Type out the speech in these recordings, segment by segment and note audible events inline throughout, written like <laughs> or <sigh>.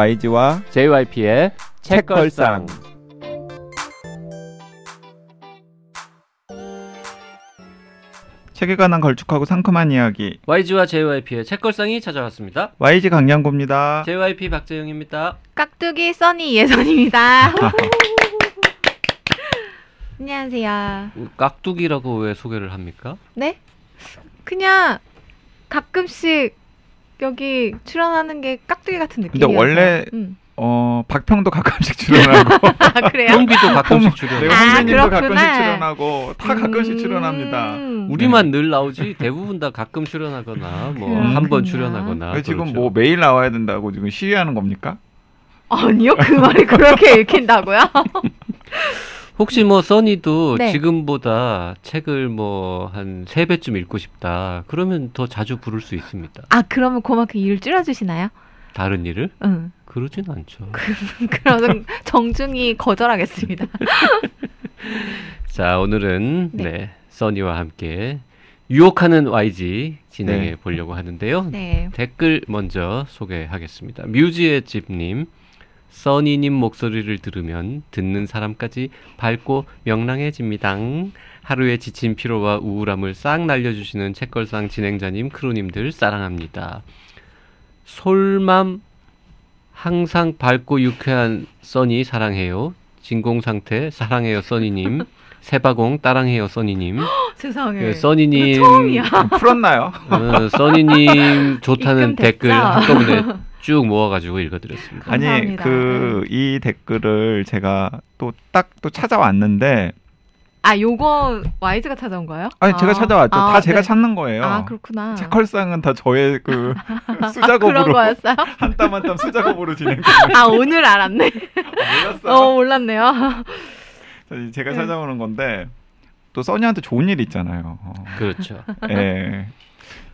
YG와 JYP의 책걸상. 책에 관한 걸쭉하고 상큼한 이야기 YG와 JYP의 책걸상이 찾아왔습니다. YG 강량구입니다. JYP 박재영입니다. 깍두기 써니 예선입니다. <laughs> 안녕하세요. 깍두기라고 왜 소개를 합니까? 네? 그냥 가끔씩 여기 출연하는 게 깍두기 같은 근데 느낌이어서. 원래 음. 어 박평도 가끔씩 출연하고 <laughs> 아 그래요? 홍비도 <laughs> 가끔씩 출연. 내가 아, 그렇구나. 가끔씩 출연하고 다 가끔씩 음. 출연합니다. 우리만 늘 나오지 대부분 다 가끔 출연하거나 뭐 한 번. 출연하거나. 왜 지금 그렇죠. 뭐 매일 나와야 된다고 지금 시위하는 겁니까? 아니요 그 말이 그렇게 읽힌다고요? <laughs> 혹시 뭐 써니도 네. 지금보다 책을 뭐 한 세 배쯤 읽고 싶다. 그러면 더 자주 부를 수 있습니다. 아 그러면 그만큼 일을 줄여주시나요? 다른 일을? 응. 그러진 않죠. <laughs> 그러면 정중히 거절하겠습니다. <laughs> 자, 오늘은 네. 네. 써니와 함께 유혹하는 YG 진행해 네. 보려고 하는데요. 네. 댓글 먼저 소개하겠습니다. 뮤지의 집님, 써니님 목소리를 들으면 듣는 사람까지 밝고 명랑해집니다. 하루의 지친 피로와 우울함을 싹 날려주시는 책걸상 진행자님, 크루님들 사랑합니다. 솔맘 항상 밝고 유쾌한 써니 사랑해요. 진공 상태 사랑해요 써니님. <laughs> 세바공 따랑해요 써니님. <gasps> 세상에. 그 써니님 네. 처음이야. 풀었나요? 어, 써니님 <laughs> 좋다는 댓글? 한꺼번에 <laughs> 쭉 모아가지고 읽어드렸습니다. 아니 감사합니다. 그이 댓글을 제가 또 딱 또 찾아왔는데 아 요거 와이즈가 찾아온 거예요? 아니 제가 아. 찾아왔죠. 아, 다 제가 네. 찾는 거예요. 아 그렇구나. 책컬상은 다 저의 그 <laughs> 수작업으로 거였어요? <laughs> 한 땀 한 땀 수작업으로 진행됩니다. <laughs> 아 오늘 알았네. 몰랐어요. 어 몰랐네요. 자, 제가 네. 찾아오는 건데 또 써니한테 좋은 일 있잖아요. 어, 그렇죠. 예.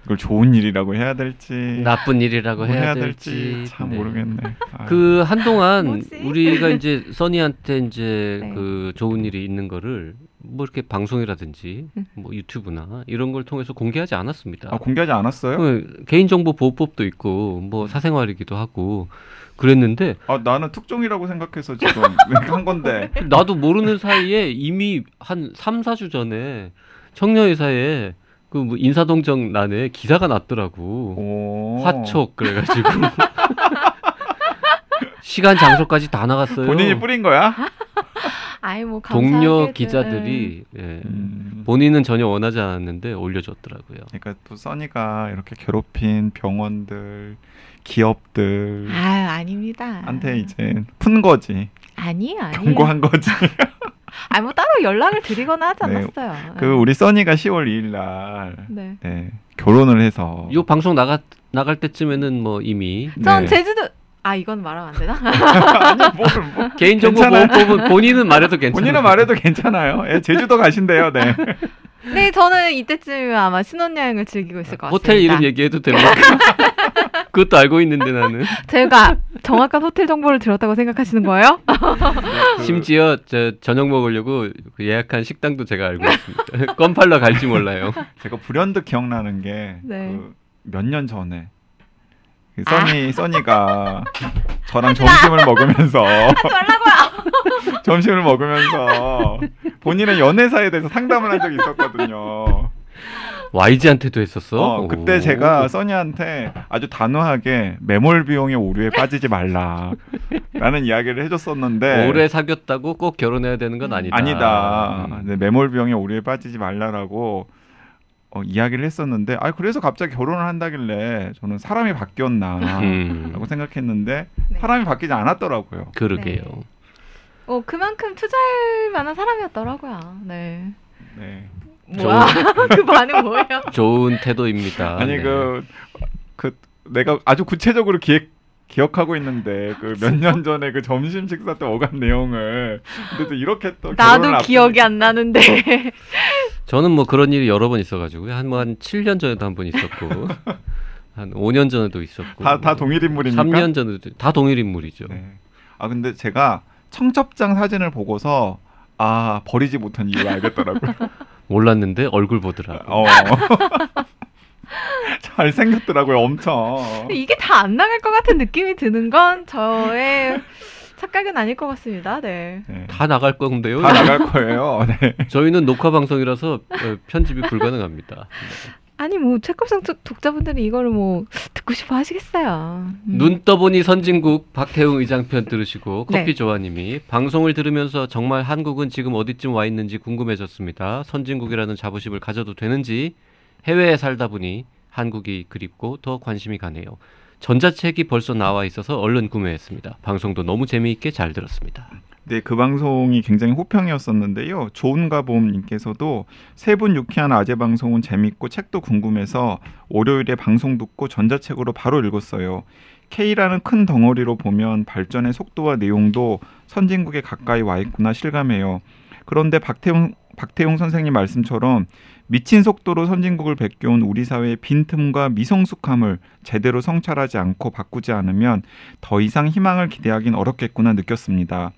이걸 좋은 일이라고 해야 될지 나쁜 일이라고 뭐 해야, 될지, 참 네. 모르겠네. 아, 그 한동안 뭐지? 우리가 이제 써니한테 이제 <laughs> 네. 그 좋은 일이 있는 거를 뭐 이렇게 방송이라든지 음. 뭐 유튜브나 이런 걸 통해서 공개하지 않았습니다. 아, 공개하지 않았어요? 그 개인정보 보호법도 있고 뭐 사생활이기도 하고 그랬는데 아 나는 특종이라고 생각해서 지금 <laughs> 한 건데. 나도 모르는 사이에 이미 한 3, 4주 전에 청년회사에 그 뭐 인사동정 난에 기사가 났더라고. 오. 화촉 그래가지고 <laughs> 시간 장소까지 다 나갔어요. 본인이 뿌린 거야? 아이 뭐 동료 감사하게도. 기자들이 예, 음. 본인은 전혀 원하지 않았는데 올려줬더라고요. 그러니까 또 써니가 이렇게 괴롭힌 병원들, 기업들 아 아닙니다. 한테 이제 푼 거지. 아니 아니. 경고한 거지. <laughs> 아니 뭐 따로 연락을 드리거나 하지 네. 않았어요. 그 우리 써니가 10월 2일 날 네. 네, 결혼을 해서 이 방송 나가 나갈 때쯤에는 뭐 이미 전 네. 제주도 아 이건 말하면 안 되나? <laughs> 아니 뭘, 뭐. 개인정보. 보호법은 본인은 말해도 괜찮아요. 본인은 말해도 괜찮아요. 예, 제주도 가신대요. 네. <laughs> 네 저는 이때쯤이면 아마 신혼여행을 즐기고 있을 것 같습니다. 호텔 이름 얘기해도 됩니까? <laughs> 그것도 알고 있는데 나는 제가 정확한 호텔 정보를 들었다고 생각하시는 거예요? 심지어 저 저녁 먹으려고 그 예약한 식당도 제가 알고 있습니다. 껌 팔러 갈지 몰라요. 제가 불현듯 기억나는 게 네. 몇년 전에 그 써니 써니가 <laughs> 저랑 점심을 먹으면서. <laughs> 점심을 먹으면서 본인의 연애사에 대해서 상담을 한 적이 있었거든요. YG한테도 했었어. 어, 그때 오. 제가 써니한테 아주 단호하게 매몰 비용의 오류에 빠지지 말라 라는 이야기를 해줬었는데 오래 사귀었다고 꼭 결혼해야 되는 건 아니다. 아니다. 음. 네, 매몰 비용의 오류에 빠지지 말라라고 어, 이야기를 했었는데 아 그래서 갑자기 결혼을 한다길래 저는 사람이 바뀌었나라고 음, 생각했는데 네. 사람이 바뀌지 않았더라고요. 그러게요. 네. 어 그만큼 투자할 만한 사람이었더라고요. 네. 네. 뭐야? <laughs> 그 반응 뭐예요? 좋은 태도입니다. 아니 네. 그그 내가 아주 구체적으로 기획 기억하고 있는데 그 몇 년 전에 그 점심 식사 때 오간 내용을 근데 또 이렇게 또 나도 기억이 안 나는데. <laughs> 저는 뭐 그런 일이 여러 번 있어가지고 한뭐 한 7년 전에도 한 번 있었고 <laughs> 한 5년 전에도 있었고 다, 다 동일 인물입니까? 3년 전에도 다 동일 인물이죠. 네. 아 근데 제가 청첩장 사진을 보고서 아 버리지 못한 이유를 알겠더라고요. 몰랐는데 얼굴 보더라. 어. <laughs> <laughs> 잘 생겼더라고요, 엄청. 이게 다 안 나갈 것 같은 느낌이 드는 건 저의 착각은 아닐 것 같습니다. 네. 네. 다 나갈 건데요. 다 나갈 거예요. 네. <laughs> 저희는 녹화 방송이라서 어, 편집이 불가능합니다. 아니 뭐 책급상 독- 독자분들이 이거를 뭐 듣고 싶어 하시겠어요. 음. 눈 떠보니 선진국 박태웅 의장 편 들으시고 네. 커피 조아님이 방송을 들으면서 정말 한국은 지금 어디쯤 와 있는지 궁금해졌습니다. 선진국이라는 자부심을 가져도 되는지 해외에 살다 보니 한국이 그립고 더 관심이 가네요. 전자책이 벌써 나와 있어서 얼른 구매했습니다. 방송도 너무 재미있게 잘 들었습니다. 네, 그 방송이 굉장히 호평이었었는데요. 좋은가봄님께서도 세 분 유쾌한 아재 방송은 재밌고 책도 궁금해서 월요일에 방송 듣고 전자책으로 바로 읽었어요. K라는 큰 덩어리로 보면 발전의 속도와 내용도 선진국에 가까이 와 있구나 실감해요. 그런데 박태웅 박태웅 선생님 말씀처럼 미친 속도로 선진국을 베껴온 우리 사회의 빈틈과 미성숙함을 제대로 성찰하지 않고 바꾸지 않으면 더 이상 희망을 기대하긴 어렵겠구나 느꼈습니다.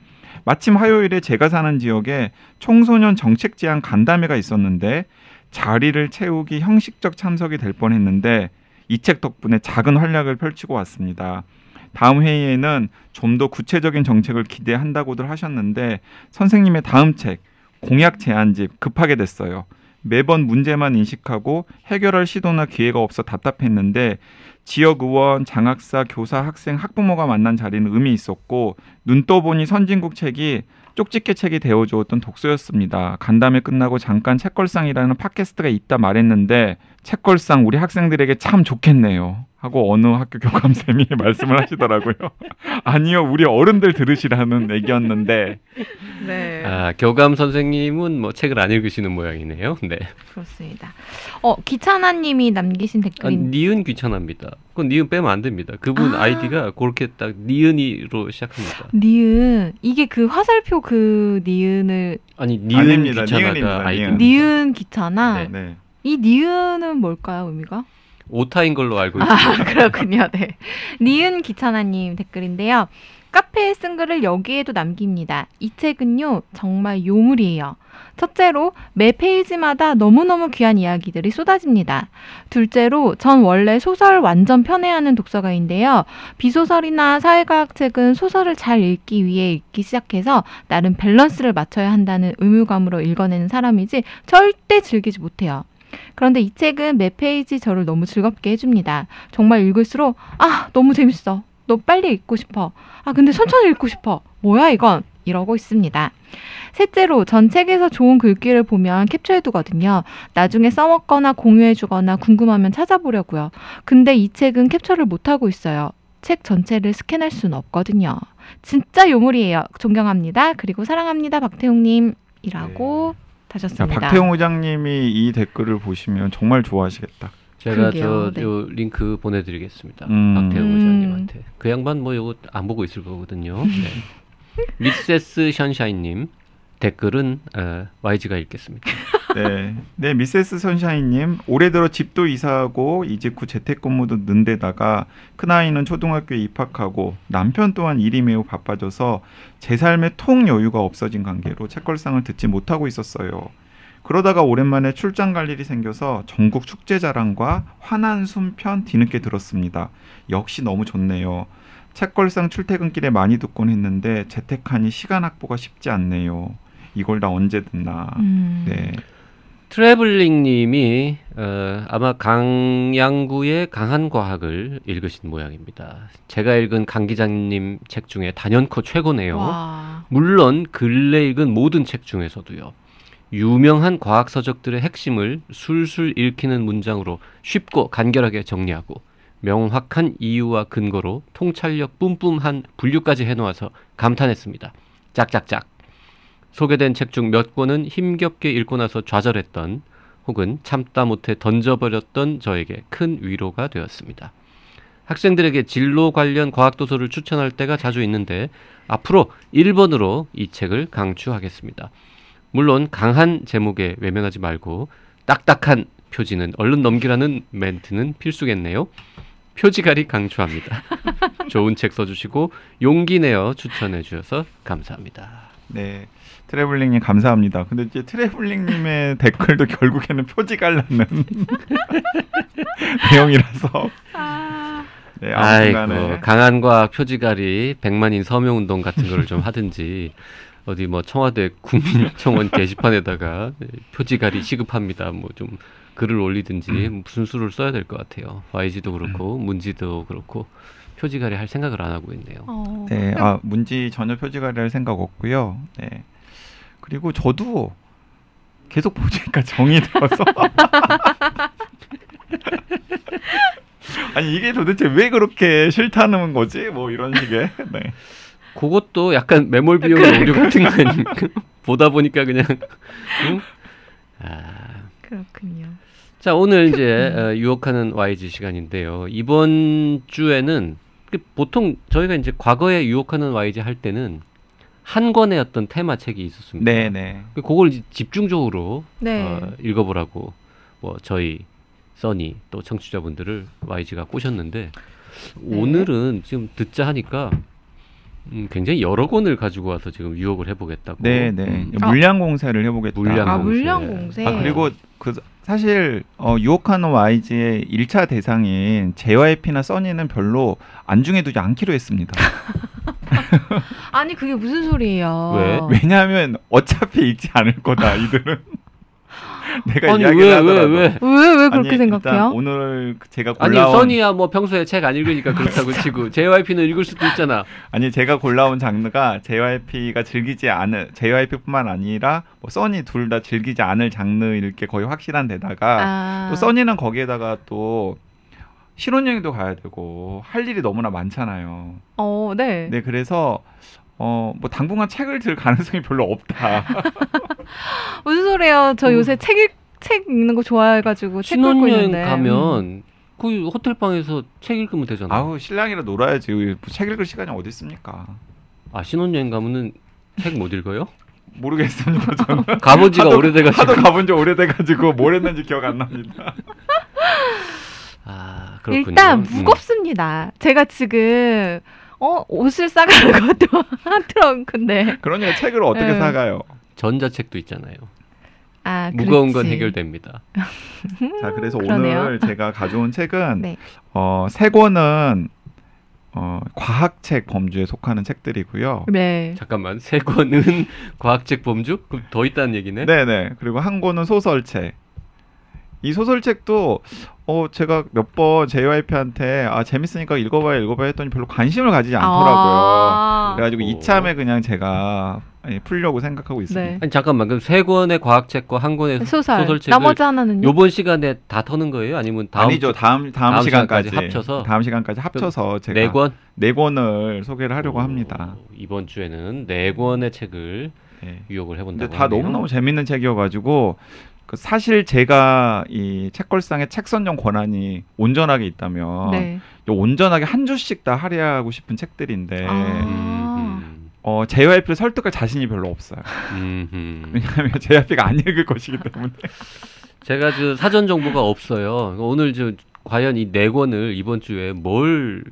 마침 화요일에 제가 사는 지역에 청소년 정책 제안 간담회가 있었는데 자리를 채우기 형식적 참석이 될 뻔했는데 이 책 덕분에 작은 활약을 펼치고 왔습니다. 다음 회의에는 좀 더 구체적인 정책을 기대한다고들 하셨는데 선생님의 다음 책 공약 제안집 급하게 됐어요. 매번 문제만 인식하고 해결할 시도나 기회가 없어 답답했는데 지역 의원, 장학사, 교사, 학생, 학부모가 만난 자리는 의미 있었고 눈 떠보니 선진국 책이 쪽집게 책이 되어주었던 독서였습니다. 간담회 끝나고 잠깐 책걸상이라는 팟캐스트가 있다 말했는데 책걸상 우리 학생들에게 참 좋겠네요. 하고 어느 학교 교감쌤이 <laughs> 말씀을 하시더라고요. <laughs> 아니요, 우리 어른들 들으시라는 얘기였는데 네. 아, 교감 선생님은 뭐 책을 안 읽으시는 모양이네요. 네. 그렇습니다. 어 기찬아님이 남기신 아, 댓글인 니은 귀찮합니다. 그건 니은 빼면 안 됩니다. 그분 아. 아이디가 그렇게 딱 니은이로 시작합니다. 니은 이게 그 화살표 그 니은을 아니 니은 아닙니다. 귀찮아가 아이디. 니은. 니은 기차나 네. 네. 이 니은은 뭘까요 의미가? 오타인 걸로 알고 있습니다. 아 <laughs> 그렇군요. 네. 니은 기차나님 댓글인데요. 카페에 쓴 글을 여기에도 남깁니다. 이 책은요 정말 요물이에요. 첫째로 매 페이지마다 너무너무 귀한 이야기들이 쏟아집니다. 둘째로 전 원래 소설 완전 편애하는 독서가인데요. 비소설이나 사회과학 책은 소설을 잘 읽기 위해 읽기 시작해서 나름 밸런스를 맞춰야 한다는 의무감으로 읽어내는 사람이지 절대 즐기지 못해요. 그런데 이 책은 매 페이지 저를 너무 즐겁게 해줍니다. 정말 읽을수록 아 너무 재밌어. 너 빨리 읽고 싶어. 아 근데 천천히 읽고 싶어. 뭐야 이건? 이러고 있습니다. 셋째로 전 책에서 좋은 글귀를 보면 캡처해두거든요. 나중에 써먹거나 공유해주거나 궁금하면 찾아보려고요. 근데 이 책은 캡처를 못하고 있어요. 책 전체를 스캔할 수는 없거든요. 진짜 요물이에요. 존경합니다. 그리고 사랑합니다. 박태웅님 이라고 자, 다셨습니다. 박태웅 의장님이 이 댓글을 보시면 정말 좋아하시겠다. 제가. 저요 링크 보내드리겠습니다. 음. 박태웅 음. 의장님한테. 그 양반 뭐 요거 안 보고 있을 거거든요. <laughs> 네. 미세스 션샤인님 댓글은 어, YG가 읽겠습니다. <laughs> 네, 네 미세스 선샤인님 올해 들어 집도 이사하고 이직 후 재택근무도 는 데다가 큰 아이는 초등학교에 입학하고 남편 또한 일이 매우 바빠져서 제 삶에 통 여유가 없어진 관계로 책걸상을 듣지 못하고 있었어요. 그러다가 오랜만에 출장 갈 일이 생겨서 전국 축제 자랑과 환한 숨편 뒤늦게 들었습니다. 역시 너무 좋네요. 책걸상 출퇴근길에 많이 듣곤 했는데 재택하니 시간 확보가 쉽지 않네요. 이걸 다 언제 듣나. 음. 네. 트래블링 님이 어, 아마 강양구의 강한 과학을 읽으신 모양입니다. 제가 읽은 강 기자님 책 중에 단연코 최고네요. 와. 물론 근래 읽은 모든 책 중에서도요. 유명한 과학 서적들의 핵심을 술술 읽히는 문장으로 쉽고 간결하게 정리하고 명확한 이유와 근거로 통찰력 뿜뿜한 분류까지 해놓아서 감탄했습니다. 짝짝짝. 소개된 책 중 몇 권은 힘겹게 읽고 나서 좌절했던 혹은 참다 못해 던져버렸던 저에게 큰 위로가 되었습니다. 학생들에게 진로 관련 과학 도서를 추천할 때가 자주 있는데 앞으로 1번으로 이 책을 강추하겠습니다. 물론 강한 제목에 외면하지 말고 딱딱한 표지는 얼른 넘기라는 멘트는 필수겠네요. 표지가리 강추합니다. <laughs> 좋은 책 써주시고 용기 내어 추천해 주셔서 감사합니다. 네. 트래블링님 감사합니다. 근데 이제 트래블링님의 <laughs> 댓글도 결국에는 표지 갈라는 <laughs> 내용이라서 아, 네, 아이고 아무튼간에 강한 과학 표지가리 백만인 서명운동 같은 거를 좀 하든지 어디 뭐 청와대 국민청원 게시판에다가 네, 표지가리 시급합니다. 뭐 좀 글을 올리든지 음. 무슨 수를 써야 될 것 같아요. YG도 그렇고 문지도 그렇고 표지가리 할 생각을 안 하고 있네요. 어. 네, 아 문지 전혀 표지가리할 생각 없고요. 네. 그리고 저도 계속 보니까 정이 들어서 <laughs> 아니 이게 도대체 왜 그렇게 싫다는 거지? 뭐 이런 식의 네. 그것도 약간 매몰 비용 오류 같은 거 아닙니까? <laughs> 보다 보니까 그냥 응? 아, 그렇군요. 자 오늘 이제 어, 유혹하는 YG 시간인데요. 이번 주에는 그 보통 저희가 이제 과거에 유혹하는 YG 할 때는 한 권의 어떤 테마 책이 있었습니다. 네, 네. 그 그걸 집중적으로 네. 어, 읽어보라고 뭐 저희 써니 또 청취자분들을 YG가 꼬셨는데 네. 오늘은 지금 듣자 하니까 음, 굉장히 여러 권을 가지고 와서 지금 유혹을 해보겠다고. 네, 네. 음, 아. 물량 공세를 해보겠다. 물량 아, 공세. 물량 공세. 아 그리고 그 사실 어, 유혹하는 YG의 1차 대상인 JYP나 써니는 별로 안중에 두지 않기로 했습니다. <laughs> <laughs> 아니 그게 무슨 소리예요? 왜? 왜냐하면 어차피 읽지 않을 거다 이들은. <laughs> 내가 아니 이야기를 왜왜 하더라도. 왜? 왜 왜 그렇게 아니, 생각해요? 일단 오늘 제가 아니 골라온 써니야 뭐 평소에 책 안 읽으니까 그렇다고 치고 <laughs> JYP는 읽을 수도 있잖아. 아니 제가 골라온 장르가 JYP가 즐기지 않을 JYP뿐만 아니라 뭐 써니 둘 다 즐기지 않을 장르일 게 거의 확실한 데다가 아. 또 써니는 거기에다가 또 신혼여행도 가야 되고 할 일이 너무나 많잖아요. 어, 네. 네 그래서 어 뭐 당분간 책을 들 가능성이 별로 없다. <laughs> 무슨 소리예요? 저 음. 요새 책, 읽, 책 읽는 거 좋아해가지고 책 읽고 신혼여행 있는데. 음. 가면 그 호텔 방에서 책 읽으면 되잖아. 아우 신랑이랑 놀아야지 뭐책 읽을 시간이 어디 있습니까? 아 신혼여행 가면은 책 못 읽어요? <laughs> 모르겠습니다. 저는 가본 지가 오래돼가지고. 하도 가본 지 오래돼가지고 뭘 했는지 기억 안 납니다. <laughs> 아 그렇군요. 일단 음. 무겁습니다. 제가 지금 어 옷을 싸가는 <laughs> 것도 한 트렁크인데. 그러니까 책을 어떻게 네. 사가요? 전자책도 있잖아요. 아, 무거운 건 그렇지. 해결됩니다. <laughs> 자 그래서 그러네요. 오늘 제가 가져온 책은 네. 어, 세 권은 어, 과학책 범주에 속하는 책들이고요. 네. 잠깐만 세 권은 <laughs> 과학책 범주? 그럼 더 있다는 얘기네. 네 네. 그리고 한 권은 소설책. 이 소설책도 어 제가 몇 번 JYP한테 아 재밌으니까 읽어봐야 읽어봐야 했더니 별로 관심을 가지지 않더라고요. 아. 그래가지고 오. 이참에 그냥 제가 예, 풀려고 생각하고 있습니다. 네. 아니 잠깐만 그럼 세 권의 과학책과 한 권의 소설. 소설책을 나머지 하나는요? 요번 시간에 다 터는 거예요? 아니면 다음 아니죠. 다음 다음, 다음 시간까지, 시간까지 합쳐서? 다음 시간까지 합쳐서 제가 네 권? 네 권을 소개를 하려고 합니다. 오, 이번 주에는 네 권의 책을 네. 유혹을 해본다고 근데 다. 너무 너무 재밌는 책이어가지고 그 사실 제가 이 책걸상에 책 선정 권한이 온전하게 있다면 네. 이 온전하게 한 주씩 다 할애하고 싶은 책들인데 아. 음, 어, JYP를 설득할 자신이 별로 없어요. 음. 왜냐하면 <laughs> JYP가 안 읽을 것이기 때문에. 제가 저 사전 정보가 없어요. 오늘 저 과연 이 네 권을 이번 주에 뭘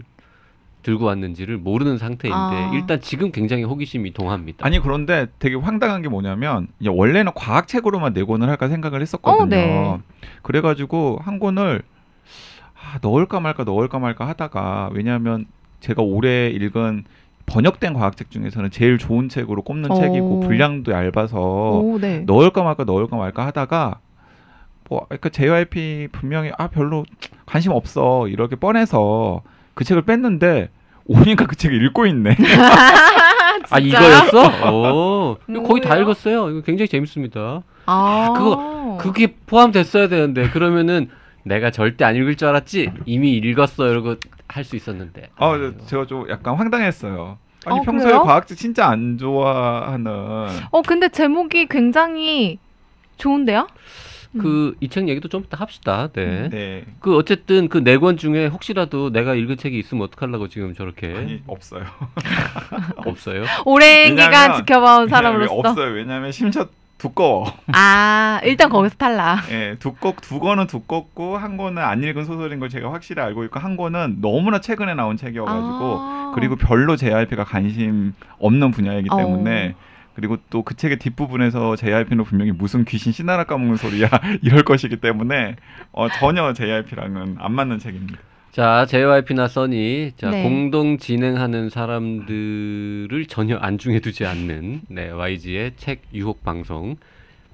들고 왔는지를 모르는 상태인데 아. 일단 지금 굉장히 호기심이 동합니다. 아니 그런데 되게 황당한 게 뭐냐면 원래는 과학 책으로만 네 권을 할까 생각을 했었거든요. 어, 네. 그래가지고 한 권을 아, 넣을까 말까 넣을까 말까 하다가 왜냐하면 제가 올해 읽은 번역된 과학책 중에서는 제일 좋은 책으로 꼽는 오. 책이고 분량도 얇아서 오, 네. 넣을까 말까 넣을까 말까 하다가 뭐 그러니까 JYP 분명히 아 별로 관심 없어 이렇게 뻔해서 그 책을 뺐는데 오니까 그 책을 읽고 있네. <laughs> 아? 이거였어? 오, 이거 거의 다 뭐예요? 읽었어요. 이거 굉장히 재밌습니다. 아, 그거- 그게 포함됐어야 되는데 그러면은 내가 절대 안 읽을 줄 알았지 이미 읽었어 이러고 할 수 있었는데. 아. 저- 제가 좀 약간 황당했어요. 아니 어, 평소에 그래요? 과학책 진짜 안 좋아하는 어, 근데 제목이 굉장히 좋은데요? 음. 그이 책 얘기도 좀 이따 합시다. 네. 네 그 어쨌든 그 네 권 중에 혹시라도 내가 읽은 책이 있으면 어떡하려고 지금 저렇게 아니 없어요. <laughs> 없어요? 오랜 기간 왜냐면- 지켜봐온 사람으로서. 없어요. 왜냐하면 심지어 두꺼워. 아, 일단 거기서 탈락. <laughs> 예, 두꺼 두 권은 두껍고 한 권은 안 읽은 소설인 걸 제가 확실히 알고 있고 한 권은 너무나 최근에 나온 책이어가지고 아. 그리고 별로 JYP가 관심 없는 분야이기 어. 때문에 그리고 또 그 책의 뒷부분에서 JYP는 분명히 무슨 귀신 씨나라 까먹는 소리야 <laughs> 이럴 것이기 때문에 어, 전혀 JYP랑은 안 맞는 책입니다. 자, JYP나 써니 자, 네. 공동 진행하는 사람들을 전혀 안중에 두지 않는 네, YG의 책 유혹 방송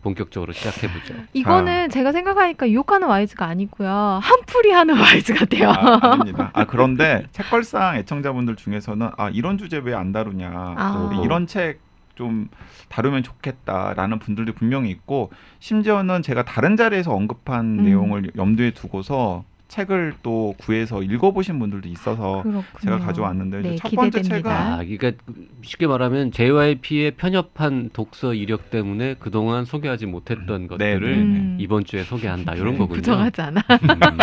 본격적으로 시작해 보죠. <laughs> 이거는 제가 생각하니까 유혹하는 와이즈가 아니고요. 한풀이 하는 와이즈 같아요. 아, <laughs> 아닙니다. 아 그런데 책걸상 애청자분들 중에서는 아 이런 주제 왜 안 다루냐, 아. 우리 이런 책 좀 다루면 좋겠다라는 분들도 분명히 있고 심지어는 제가 다른 자리에서 언급한 음. 내용을 염두에 두고서 책을 또 구해서 읽어보신 분들도 있어서 그렇군요. 제가 가져왔는데 네, 첫 번째 기대됩니다. 아, 그러니까 쉽게 말하면 JYP의 편협한 독서 이력 때문에 그동안 소개하지 못했던 것들을 네, 네. 음. 이번 주에 소개한다 이런 네, 거군요. 부정하지 않아. 음.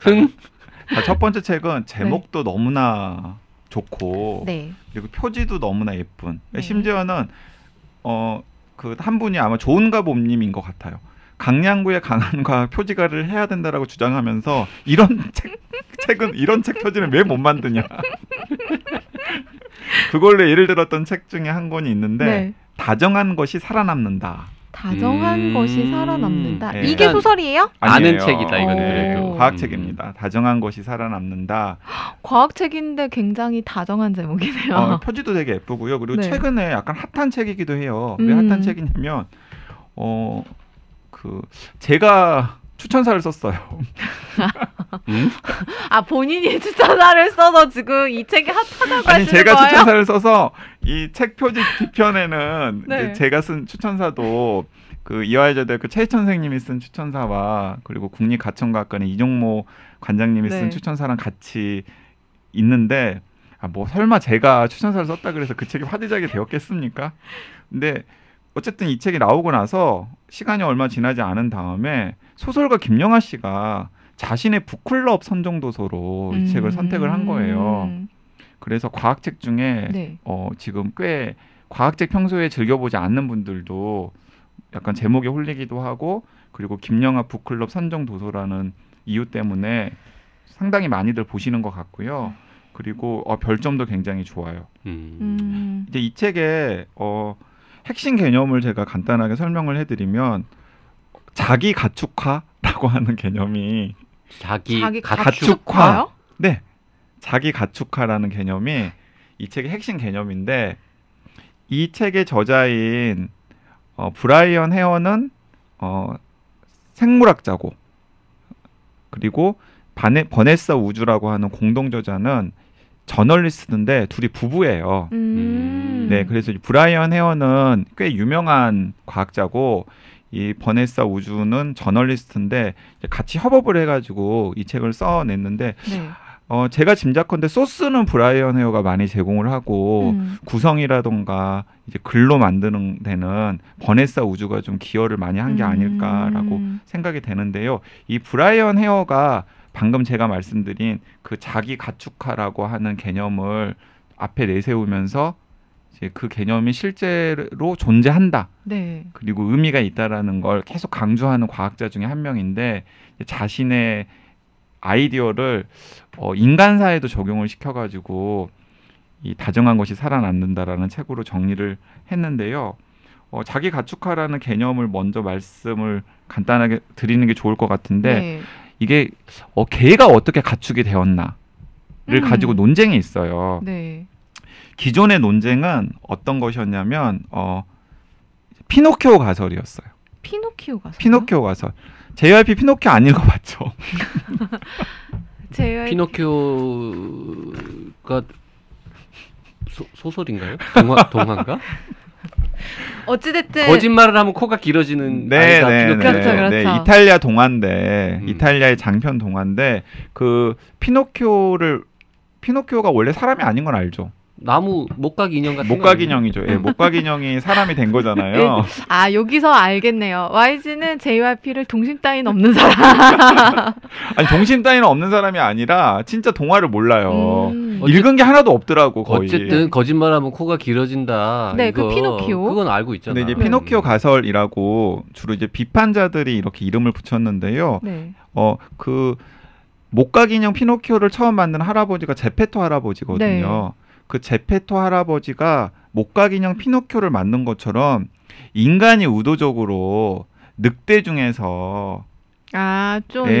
흥. <laughs> 자, 첫 번째 책은 제목도 너무나 좋고 네. 그리고 표지도 너무나 예쁜. 네. 심지어는 어 그 한 분이 아마 좋은가 봄님인 것 같아요. 강양구의 강한과 표지가를 해야 된다라고 주장하면서 이런 <laughs> 책 책은 이런 책 표지는 왜 못 만드냐. <laughs> 그걸로 예를 들었던 책 중에 한 권이 있는데 네. 다정한 것이 살아남는다. 다정한 음. 것이 살아남는다. 네. 이게 소설이에요? 아는 아니에요. 책이다 이건 어. 그래도 과학책입니다. 다정한 것이 살아남는다. <gasps> 과학책인데 굉장히 다정한 제목이네요. 어, 표지도 되게 예쁘고요. 그리고 네. 최근에 약간 핫한 책이기도 해요. 왜 음. 핫한 책이냐면 어 그 제가 추천사를 썼어요. <laughs> 음? 아 본인이 추천사를 써서 지금 이 책이 핫하다고 아니 제가 거예요? 추천사를 써서 이 책 표지 뒤편에는 <laughs> 네. 제가 쓴 추천사도 그 이화여자대학교 최희천 선생님이 쓴 추천사와 그리고 국립가천과학관의 이종모 관장님이 네. 쓴 추천사랑 같이 있는데 아 뭐 설마 제가 추천사를 썼다 그래서 그 책이 화제작이 되었겠습니까? 근데 어쨌든 이 책이 나오고 나서 시간이 얼마 지나지 않은 다음에 소설가 김영하 씨가 자신의 북클럽 선정 도서로 이 책을 선택을 한 거예요. 음. 그래서 과학책 중에 네. 어, 지금 꽤 과학책 평소에 즐겨보지 않는 분들도 약간 제목에 홀리기도 하고 그리고 김영하 북클럽 선정 도서라는 이유 때문에 상당히 많이들 보시는 것 같고요. 그리고 어, 별점도 굉장히 좋아요. 음. 음. 이제 이 책의 어, 핵심 개념을 제가 간단하게 설명을 해드리면 자기 가축화라고 <laughs> 하는 개념이 자기, 자기 가축. 가축화요? 네 자기 가축화라는 개념이 이 책의 핵심 개념인데 이 책의 저자인 어, 브라이언 헤어는 어, 생물학자고 그리고 바네, 버네사 우즈라고 하는 공동 저자는 저널리스트인데 둘이 부부예요. 음. 네, 그래서 이 브라이언 헤어는 꽤 유명한 과학자고 이 버네사 우즈는 저널리스트인데 같이 협업을 해가지고 이 책을 써냈는데 네. 어, 제가 짐작컨대 소스는 브라이언 헤어가 많이 제공을 하고 음. 구성이라던가 이제 글로 만드는 데는 버네사 우즈가 좀 기여를 많이 한 게 아닐까라고 음. 생각이 되는데요. 이 브라이언 헤어가 방금 제가 말씀드린 그 자기 가축화라고 하는 개념을 앞에 내세우면서 이제 그 개념이 실제로 존재한다. 네. 그리고 의미가 있다라는 걸 계속 강조하는 과학자 중에 한 명인데 자신의 아이디어를 어, 인간사에도 적용을 시켜가지고 이 다정한 것이 살아남는다라는 책으로 정리를 했는데요. 어, 자기 가축화라는 개념을 먼저 말씀을 간단하게 드리는 게 좋을 것 같은데 네. 이게 어, 개가 어떻게 가축이 되었나를 음. 가지고 논쟁이 있어요. 네. 기존의 논쟁은 어떤 것이었냐면 어, 피노키오 가설이었어요. 피노키오가 피노키오 가설. JYP 피노키오 안 읽어봤죠? <laughs> JYP 피노키오가 소, 소설인가요? 동화 동화인가? 어찌됐든 거짓말을 하면 코가 길어지는 아이가 피노키오. 네. 그렇죠, 그렇죠. 네, 이탈리아 동화인데 음. 이탈리아의 장편 동화인데 그 피노키오를 피노키오가 원래 사람이 아닌 건 알죠? 나무 목각 인형 같은 목각 거 인형이죠. 예, 목각 인형이 사람이 된 거잖아요. <laughs> 아 여기서 알겠네요. YG는 JYP를 동심 따윈 없는 사람. <laughs> 아니 동심 따위는 없는 사람이 아니라 진짜 동화를 몰라요. 음. 읽은 게 하나도 없더라고 거의. 어쨌든 거짓말하면 코가 길어진다. 네, 그 이거 피노키오. 그건 알고 있잖아. 근데 이제 네. 피노키오 가설이라고 주로 이제 비판자들이 이렇게 이름을 붙였는데요. 네. 어그 목각 인형 피노키오를 처음 만든 할아버지가 제페토 할아버지거든요. 그 제페토 할아버지가 목각인형 피노키오를 만든 것처럼 인간이 의도적으로 늑대 중에서 아, 좀 예,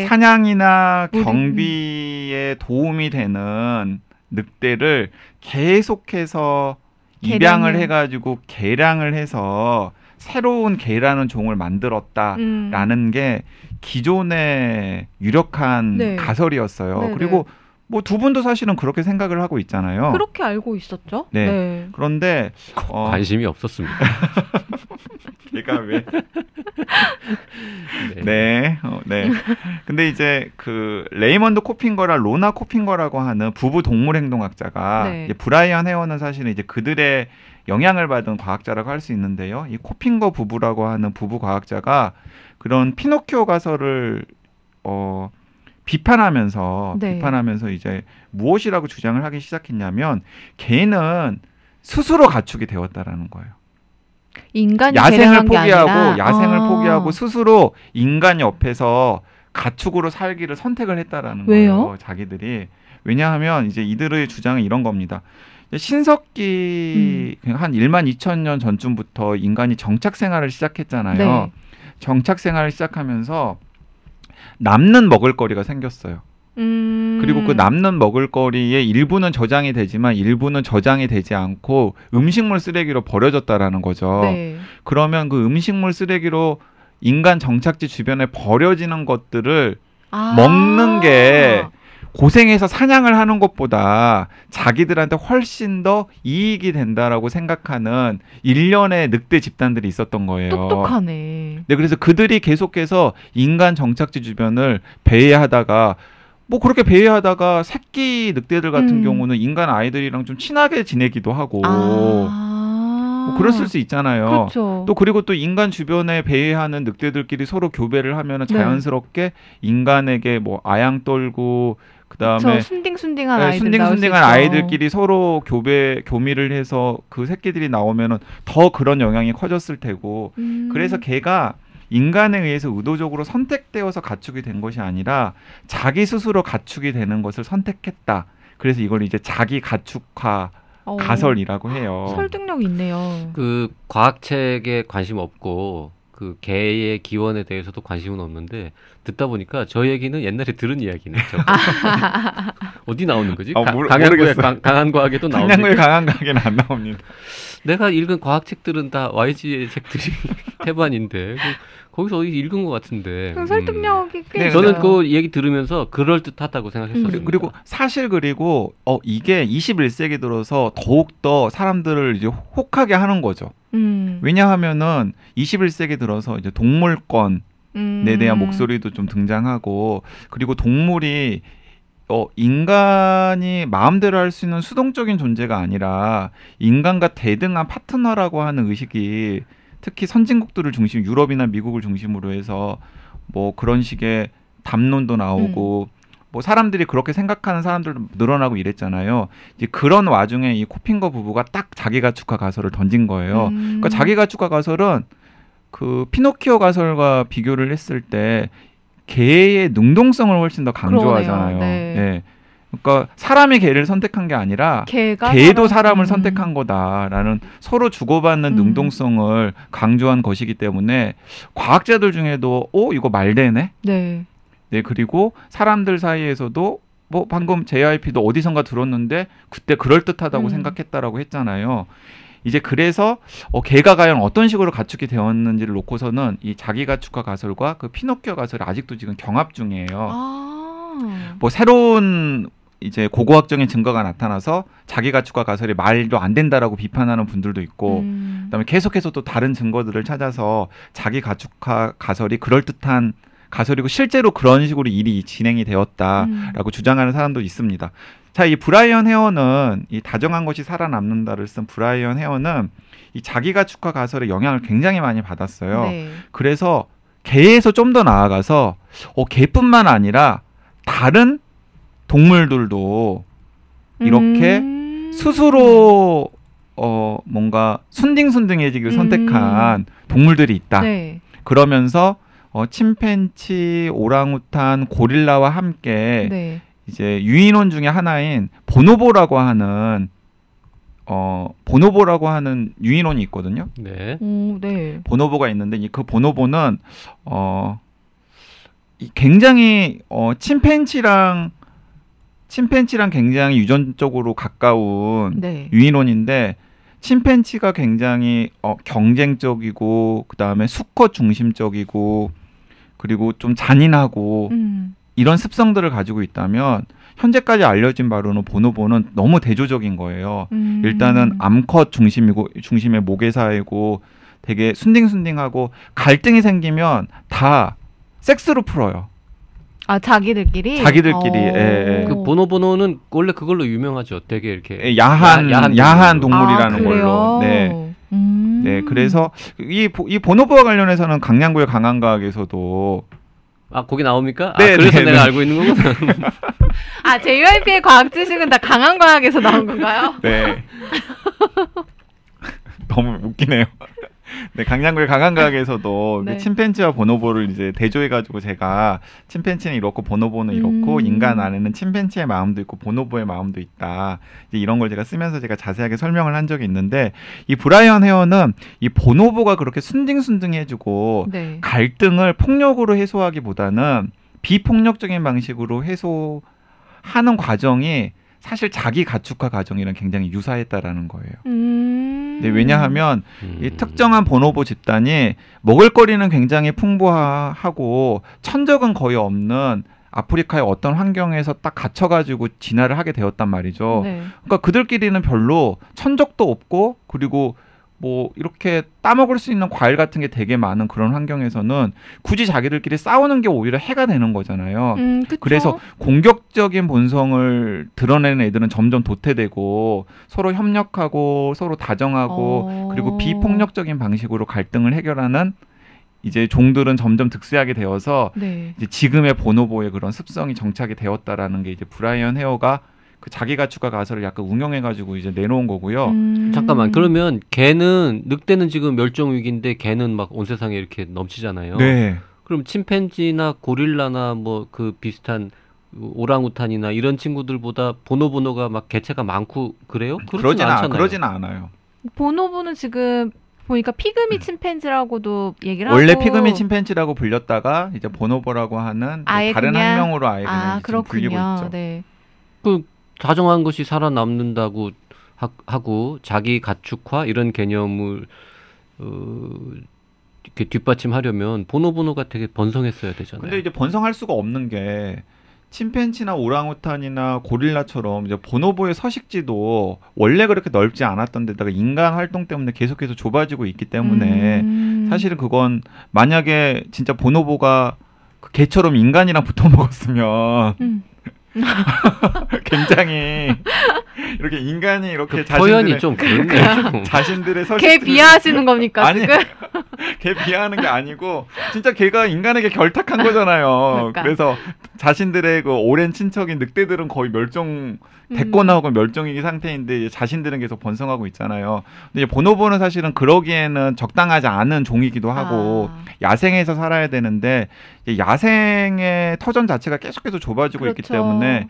이제 사냥이나 우리- 경비에 도움이 되는 늑대를 계속해서 개량을. 입양을 해가지고 개량을 해서 새로운 개라는 종을 만들었다라는 음. 게 기존의 유력한 네. 가설이었어요. 네네. 그리고 뭐 두 분도 사실은 그렇게 생각을 하고 있잖아요. 그렇게 알고 있었죠? 네. 그런데 어, 관심이 없었습니다. <laughs> 걔가 왜 네. 네, 어, 네. 근데 이제 그 레이먼드 코핑거랑 로나 코핑거라고 하는 부부 동물 행동학자가 네. 이제 브라이언 헤어는 사실은 이제 그들의 영향을 받은 과학자라고 할 수 있는데요. 이 코핑거 부부라고 하는 부부 과학자가 그런 피노키오 가설을 어 비판하면서 네. 비판하면서 이제 무엇이라고 주장을 하기 시작했냐면 개는 스스로 가축이 되었다라는 거예요. 인간이 야생을 포기하고 야생을 아. 포기하고 스스로 인간 옆에서 가축으로 살기를 선택을 했다라는 왜요? 거예요. 자기들이 왜냐하면 이제 이들의 주장은 이런 겁니다. 신석기 음. 한 1만 2천 년 전쯤부터 인간이 정착 생활을 시작했잖아요. 네. 정착 생활을 시작하면서 남는 먹을거리가 생겼어요. 음. 그리고 그 남는 먹을거리의 일부는 저장이 되지만 일부는 저장이 되지 않고 음식물 쓰레기로 버려졌다라는 거죠. 네. 그러면 그 음식물 쓰레기로 인간 정착지 주변에 버려지는 것들을 아. 먹는 게 고생해서 사냥을 하는 것보다 자기들한테 훨씬 더 이익이 된다라고 생각하는 일련의 늑대 집단들이 있었던 거예요. 똑똑하네. 네, 그래서 그들이 계속해서 인간 정착지 주변을 배회하다가 뭐 그렇게 배회하다가 새끼 늑대들 같은 음. 경우는 인간 아이들이랑 좀 친하게 지내기도 하고 아. 뭐 그랬을 수 있잖아요. 그렇죠. 또 그리고 또 인간 주변에 배회하는 늑대들끼리 서로 교배를 하면 네. 자연스럽게 인간에게 뭐 아양 떨고 그다음에 저 순딩순딩한 네, 아이들 순딩순딩한. 아이들끼리 서로 교배 교미를 해서 그 새끼들이 나오면은 더 그런 영향이 커졌을 테고 음. 그래서 걔가 인간에 의해서 의도적으로 선택되어서 가축이 된 것이 아니라 자기 스스로 가축이 되는 것을 선택했다. 그래서 이걸 이제 자기 가축화 어, 가설이라고 해요. 설득력 있네요. 그 과학책에 관심 없고 그 개의 기원에 대해서도 관심은 없는데 듣다 보니까 저 얘기는 옛날에 들은 이야기네. 저. <laughs> 어디 나오는 거지? 아, 가- 모르- 강양구의. 강, 강한 과학에도 상냥구의 나오는데 강한 가게는 안 나옵니다. 내가 읽은 과학책들은 다 YG의 책들이 <laughs> 태반인데 그, 거기서 어디 읽은 것 같은데. 그 음. 설득력이 꽤 네. 저는 그 얘기 들으면서 그럴 듯하다고 생각했었습니다. 음. 그리고 사실 그리고 어 이게 21세기 들어서 더욱 더 사람들을 이제 혹하게 하는 거죠. 음. 왜냐하면은 21세기 들어서 이제 동물권 에 음. 대한 목소리도 좀 등장하고 그리고 동물이 어 인간이 마음대로 할 수 있는 수동적인 존재가 아니라 인간과 대등한 파트너라고 하는 의식이 특히 선진국들을 중심 유럽이나 미국을 중심으로 해서 뭐 그런 식의 담론도 나오고 뭐 사람들이 그렇게 생각하는 사람들도 늘어나고 이랬잖아요. 이제 그런 와중에 이 코핑거 부부가 딱 자기 가축화 가설을 던진 거예요. 음. 그러니까 자기 가축화 가설은 그 피노키오 가설과 비교를 했을 때 개의 능동성을 훨씬 더 강조하잖아요. 네. 예. 그러니까 사람이 개를 선택한 게 아니라 개가 개도 사람- 사람을 음. 선택한 거다라는 서로 주고받는 음. 능동성을 강조한 것이기 때문에 과학자들 중에도 오 이거 말되네. 네. 네 그리고 사람들 사이에서도 뭐 방금 JYP도 어디선가 들었는데 그때 그럴 듯하다고 음. 생각했다라고 했잖아요. 이제 그래서 어, 개가 과연 어떤 식으로 가축이 되었는지를 놓고서는 이 자기 가축화 가설과 그 피노키오 가설이 아직도 지금 경합 중이에요. 아. 뭐 새로운 이제 고고학적인 증거가 나타나서 자기 가축화 가설이 말도 안 된다라고 비판하는 분들도 있고 음. 그다음에 계속해서 또 다른 증거들을 찾아서 자기 가축화 가설이 그럴 듯한 가설이고 실제로 그런 식으로 일이 진행이 되었다라고 음. 주장하는 사람도 있습니다. 자, 이 브라이언 헤어는 이 다정한 것이 살아남는다를 쓴 브라이언 헤어는 이 자기 가축화 가설의 영향을 굉장히 많이 받았어요. 네. 그래서 개에서 좀 더 나아가서 어, 개뿐만 아니라 다른 동물들도 이렇게 음. 스스로 어 뭔가 순딩순딩해지기를 음. 선택한 동물들이 있다. 네. 그러면서 어 침팬치, 오랑우탄, 고릴라와 함께 네. 이제 유인원 중에 하나인 보노보라고 하는 어 보노보라고 하는 유인원이 있거든요. 네. 오, 네. 보노보가 있는데 이그 보노보는 어이 굉장히 어 침팬지랑 침팬지랑 굉장히 유전적으로 가까운 네. 유인원인데 침팬지가 굉장히 어, 경쟁적이고 그 다음에 수컷 중심적이고 그리고 좀 잔인하고 음. 이런 습성들을 가지고 있다면 현재까지 알려진 바로는 보노보는 너무 대조적인 거예요. 음. 일단은 암컷 중심이고 중심의 모계사이고 되게 순딩순딩하고 갈등이 생기면 다 섹스로 풀어요. 아 자기들끼리 자기들끼리, 어. 예, 예. 그 보노보노는 원래 그걸로 유명하죠. 되게 이렇게 예, 야한 야- 야한 야한. 동물이라는 아? 걸로. 네. 음. 네, 그래서 이, 보- 이 보노보와 관련해서는 강양구의 강한과학에서도 아 거기 나옵니까? 네, 아, 그래서 네, 내가 네. 알고 있는 거구나. <laughs> 아 JYP의 과학 지식은 다 강한 과학에서 나온 건가요? 네. <laughs> 너무 웃기네요. 네, 강양구의 강한과학에서도 <laughs> 네. 그 침팬지와 보노보를 이제 대조해가지고 제가 침팬지는 이렇고 보노보는 이렇고 음. 인간 안에는 침팬지의 마음도 있고 보노보의 마음도 있다. 이제 이런 걸 제가 쓰면서 제가 자세하게 설명을 한 적이 있는데 이 브라이언 헤어는 이 보노보가 그렇게 순딩순딩해주고 네. 갈등을 폭력으로 해소하기보다는 비폭력적인 방식으로 해소하는 과정이 사실 자기 가축화 과정이랑 굉장히 유사했다라는 거예요. 음. 네, 왜냐하면 음. 이 특정한 보노보 집단이 먹을거리는 굉장히 풍부하고 천적은 거의 없는 아프리카의 어떤 환경에서 딱 갇혀가지고 진화를 하게 되었단 말이죠. 네. 그러니까 그들끼리는 별로 천적도 없고 그리고 뭐 이렇게 따먹을 수 있는 과일 같은 게 되게 많은 그런 환경에서는 굳이 자기들끼리 싸우는 게 오히려 해가 되는 거잖아요. 음? 그래서 공격적인 본성을 드러내는 애들은 점점 도태되고 서로 협력하고 서로 다정하고 어. 그리고 비폭력적인 방식으로 갈등을 해결하는 이제 종들은 점점 득세하게 되어서 네. 이제 지금의 보노보의 그런 습성이 정착이 되었다라는 게 이제 브라이언 헤어가 그 자기 가축화 가설을 약간 응용해가지고 이제 내놓은 거고요. 음. 잠깐만 그러면 개는 늑대는 지금 멸종 위기인데 개는 막 온 세상에 이렇게 넘치잖아요. 네. 그럼 침팬지나 고릴라나 뭐 그 비슷한 오랑우탄이나 이런 친구들보다 보노보노가 막 개체가 많고 그래요? 그렇진 그러진 않 않잖아요. 그러진 않아요. 보노보는 지금 보니까 피그미 침팬지라고도 얘기를 원래 하고 피그미 침팬지라고 불렸다가 이제 보노보라고 하는 다른 그냥- 학명으로 아예 그냥 아 이제 지금 불리고. 있죠. 네. 그 다정한 것이 살아남는다고 하, 하고 자기 가축화 이런 개념을 어, 이렇게 뒷받침하려면 보노보노가 되게 번성했어야 되잖아요. 근데 이제 번성할 수가 없는 게 침팬지나 오랑우탄이나 고릴라처럼 이제 보노보의 서식지도 원래 그렇게 넓지 않았던 데다가 인간 활동 때문에 계속해서 좁아지고 있기 때문에 음. 사실은 그건 만약에 진짜 보노보가 그 개처럼 인간이랑 붙어 먹었으면 음. <laughs> 굉장히 이렇게 인간이 이렇게 그 자신들의 좀 그렇네요. <laughs> 자신들의 개 서식지를 비하하시는 겁니까 아니, 지금? <laughs> 걔 비하하는 게 아니고 진짜 걔가 인간에게 결탁한 거잖아요. 그러니까. 그래서 자신들의 그 오랜 친척인 늑대들은 거의 멸종 음. 됐고 나오고 멸종위기 상태인데 자신들은 계속 번성하고 있잖아요. 근데 보노보는 사실은 그러기에는 적당하지 않은 종이기도 하고 아. 야생에서 살아야 되는데 야생의 터전 자체가 계속해서 좁아지고 있기 그렇죠. 때문에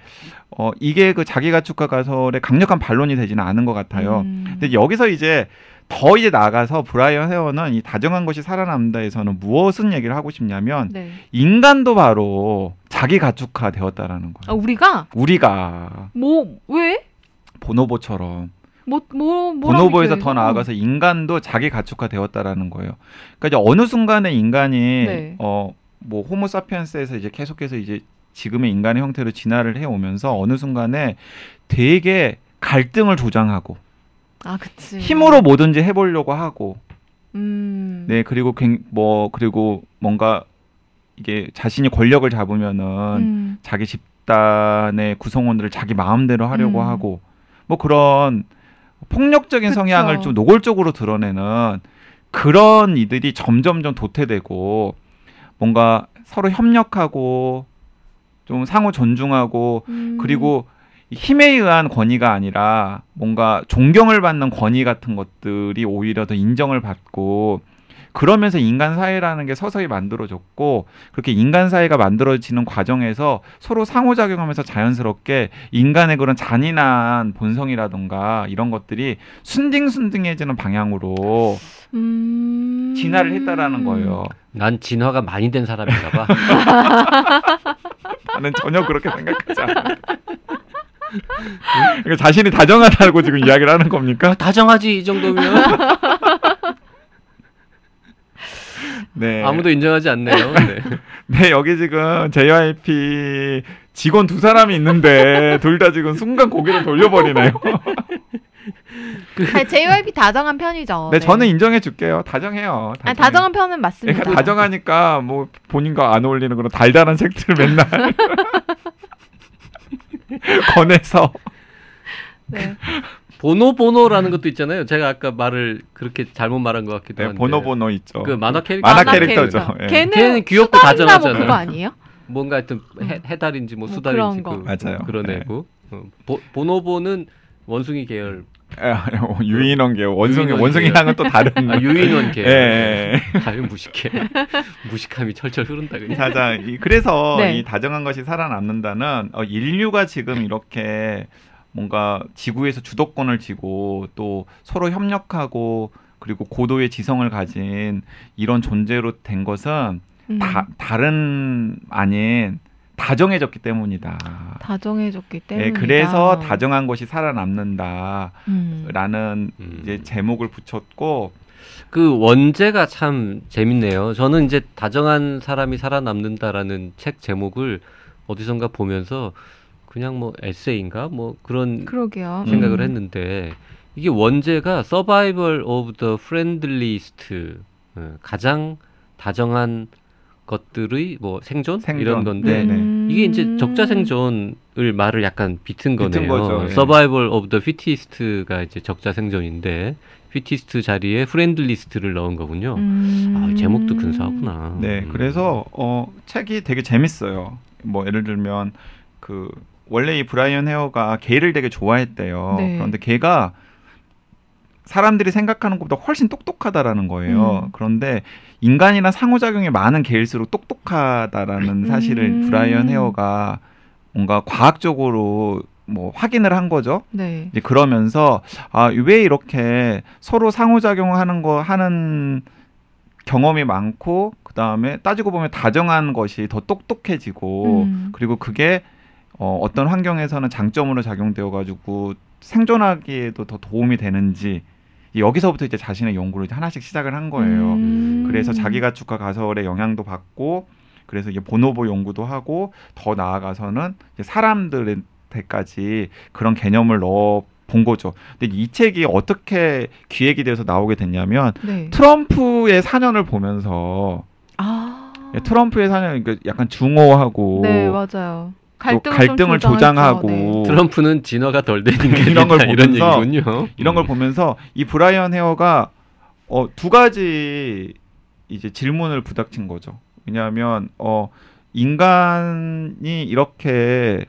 어 이게 그 자기 가축화 가설의 강력한 반론이 되지는 않은 것 같아요. 음. 근데 여기서 이제 더 이제 나가서 브라이언 헤어는 이 다정한 것이 살아남다에서는 무엇은 얘기를 하고 싶냐면 네. 인간도 바로 자기 가축화 되었다라는 아, 거예요. 우리가 우리가 뭐 왜? 보노보처럼 뭐뭐 뭐 보노보에서 더 나아가서 인간도 자기 가축화 되었다라는 거예요. 그러니까 이제 어느 순간에 인간이 네. 어뭐 호모사피엔스에서 이제 계속해서 이제 지금의 인간의 형태로 진화를 해 오면서 어느 순간에 되게 갈등을 조장하고 아 그치. 힘으로 뭐든지 해보려고 하고 음. 네 그리고 굉- 뭐 그리고 뭔가 이게 자신이 권력을 잡으면은 음. 자기 집단의 구성원들을 자기 마음대로 하려고 음. 하고 뭐 그런 폭력적인 그쵸. 성향을 좀 노골적으로 드러내는 그런 이들이 점점점 도태되고 뭔가 서로 협력하고 좀 상호 존중하고 음. 그리고 힘에 의한 권위가 아니라 뭔가 존경을 받는 권위 같은 것들이 오히려 더 인정을 받고 그러면서 인간 사회라는 게 서서히 만들어졌고 그렇게 인간 사회가 만들어지는 과정에서 서로 상호작용하면서 자연스럽게 인간의 그런 잔인한 본성이라든가 이런 것들이 순딩순딩해지는 방향으로 음... 진화를 했다라는 거예요. 난 진화가 많이 된 사람인가 봐. <laughs> 나는 전혀 그렇게 생각하지 않아. 그러니까 자신이 다정하다고 지금 이야기를 하는 겁니까? 다정하지 이 정도면 <laughs> 네. 아무도 인정하지 않네요. 네. <laughs> 네, 여기 지금 JYP 직원 두 사람이 있는데 둘 다 지금 순간 고개를 돌려버리네요. <laughs> 아니, JYP 다정한 편이죠. 네, 저는 인정해 줄게요. 다정해요. 아니, 다정한 편은 맞습니다. 그러니까 다정하니까 뭐 본인과 안 어울리는 그런 달달한 책들을 <laughs> 맨날 권해서 네. 보노 보노라는 것도 있잖아요. 제가 아까 말을 그렇게 잘못 말한 것 같기도 네, 한데. 번호 번호 있죠. 그 만화 캐릭터 만화 캐릭터죠. 캐릭터. 예. 걔는, 걔는 귀엽고 뭐 다정하잖아요. 그거 아니에요? 뭔가 하여튼 해, 해달인지 뭐뭐 수달인지 그런 그, 맞아요. 그런 네. 애고 어, 보, 보노보는 원숭이 계열 예, 유인원 계 원숭이 유인원 원숭이랑은 또 다른. 아, 유인원 계열 예. 아유 무식해. <laughs> 무식함이 철철 흐른다 그냥. 자자 이- 그래서 네. 이 다정한 것이 살아남는다는 어, 인류가 지금 이렇게 뭔가 지구에서 주도권을 쥐고 또 서로 협력하고 그리고 고도의 지성을 가진 이런 존재로 된 것은 음, 다, 다른 아닌 다정해졌기 때문이다. 다정해졌기 네, 때문에. 그래서 다정한 것이 살아남는다라는 음. 음. 이제 제목을 붙였고 그 원제가 참 재밌네요. 저는 이제 다정한 사람이 살아남는다라는 책 제목을 어디선가 보면서 그냥 뭐 에세이인가 뭐 그런 그러게요. 생각을 음. 했는데 이게 원제가 Survival of the Friendliest 어, 가장 다정한 것들의 뭐 생존, 생존. 이런 건데 네, 네. 음. 이게 이제 적자 생존을 말을 약간 비튼 거네요. 거죠, 예. Survival of the Fittest가 이제 적자 생존인데 Fittest 자리에 Friendliest를 넣은 거군요. 음. 아, 제목도 근사하구나. 네, 음. 그래서 어 책이 되게 재밌어요. 뭐 예를 들면 그 원래 이 브라이언 헤어가 개를 되게 좋아했대요. 네. 그런데 개가 사람들이 생각하는 것보다 훨씬 똑똑하다라는 거예요. 음. 그런데 인간이랑 상호작용이 많은 개일수록 똑똑하다라는 사실을 음. 브라이언 헤어가 뭔가 과학적으로 뭐 확인을 한 거죠. 네. 이제 그러면서 아 왜 이렇게 서로 상호작용하는 거 하는 경험이 많고 그 다음에 따지고 보면 다정한 것이 더 똑똑해지고 음. 그리고 그게 어, 어떤 환경에서는 장점으로 작용되어 가지고 생존하기에도 더 도움이 되는지 여기서부터 이제 자신의 연구를 이제 하나씩 시작을 한 거예요. 음. 그래서 자기 가축화 가설의 영향도 받고 그래서 이제 보노보 연구도 하고 더 나아가서는 사람들한테까지 그런 개념을 넣어 본 거죠. 근데 이 책이 어떻게 기획이 돼서 나오게 됐냐면 네. 트럼프의 사년을 보면서 아. 예, 트럼프의 사년 그러니까 약간 중호하고 네, 맞아요. 또 갈등을, 좀 갈등을. 조장하고 네. 트럼프는 진화가 덜 된 인간이다 이런 걸 이런 보면서 얘기군요. 이런 걸 음. 보면서 이 브라이언 헤어가 어, 두 가지 이제 질문을 부닥친 거죠. 왜냐하면 어, 인간이 이렇게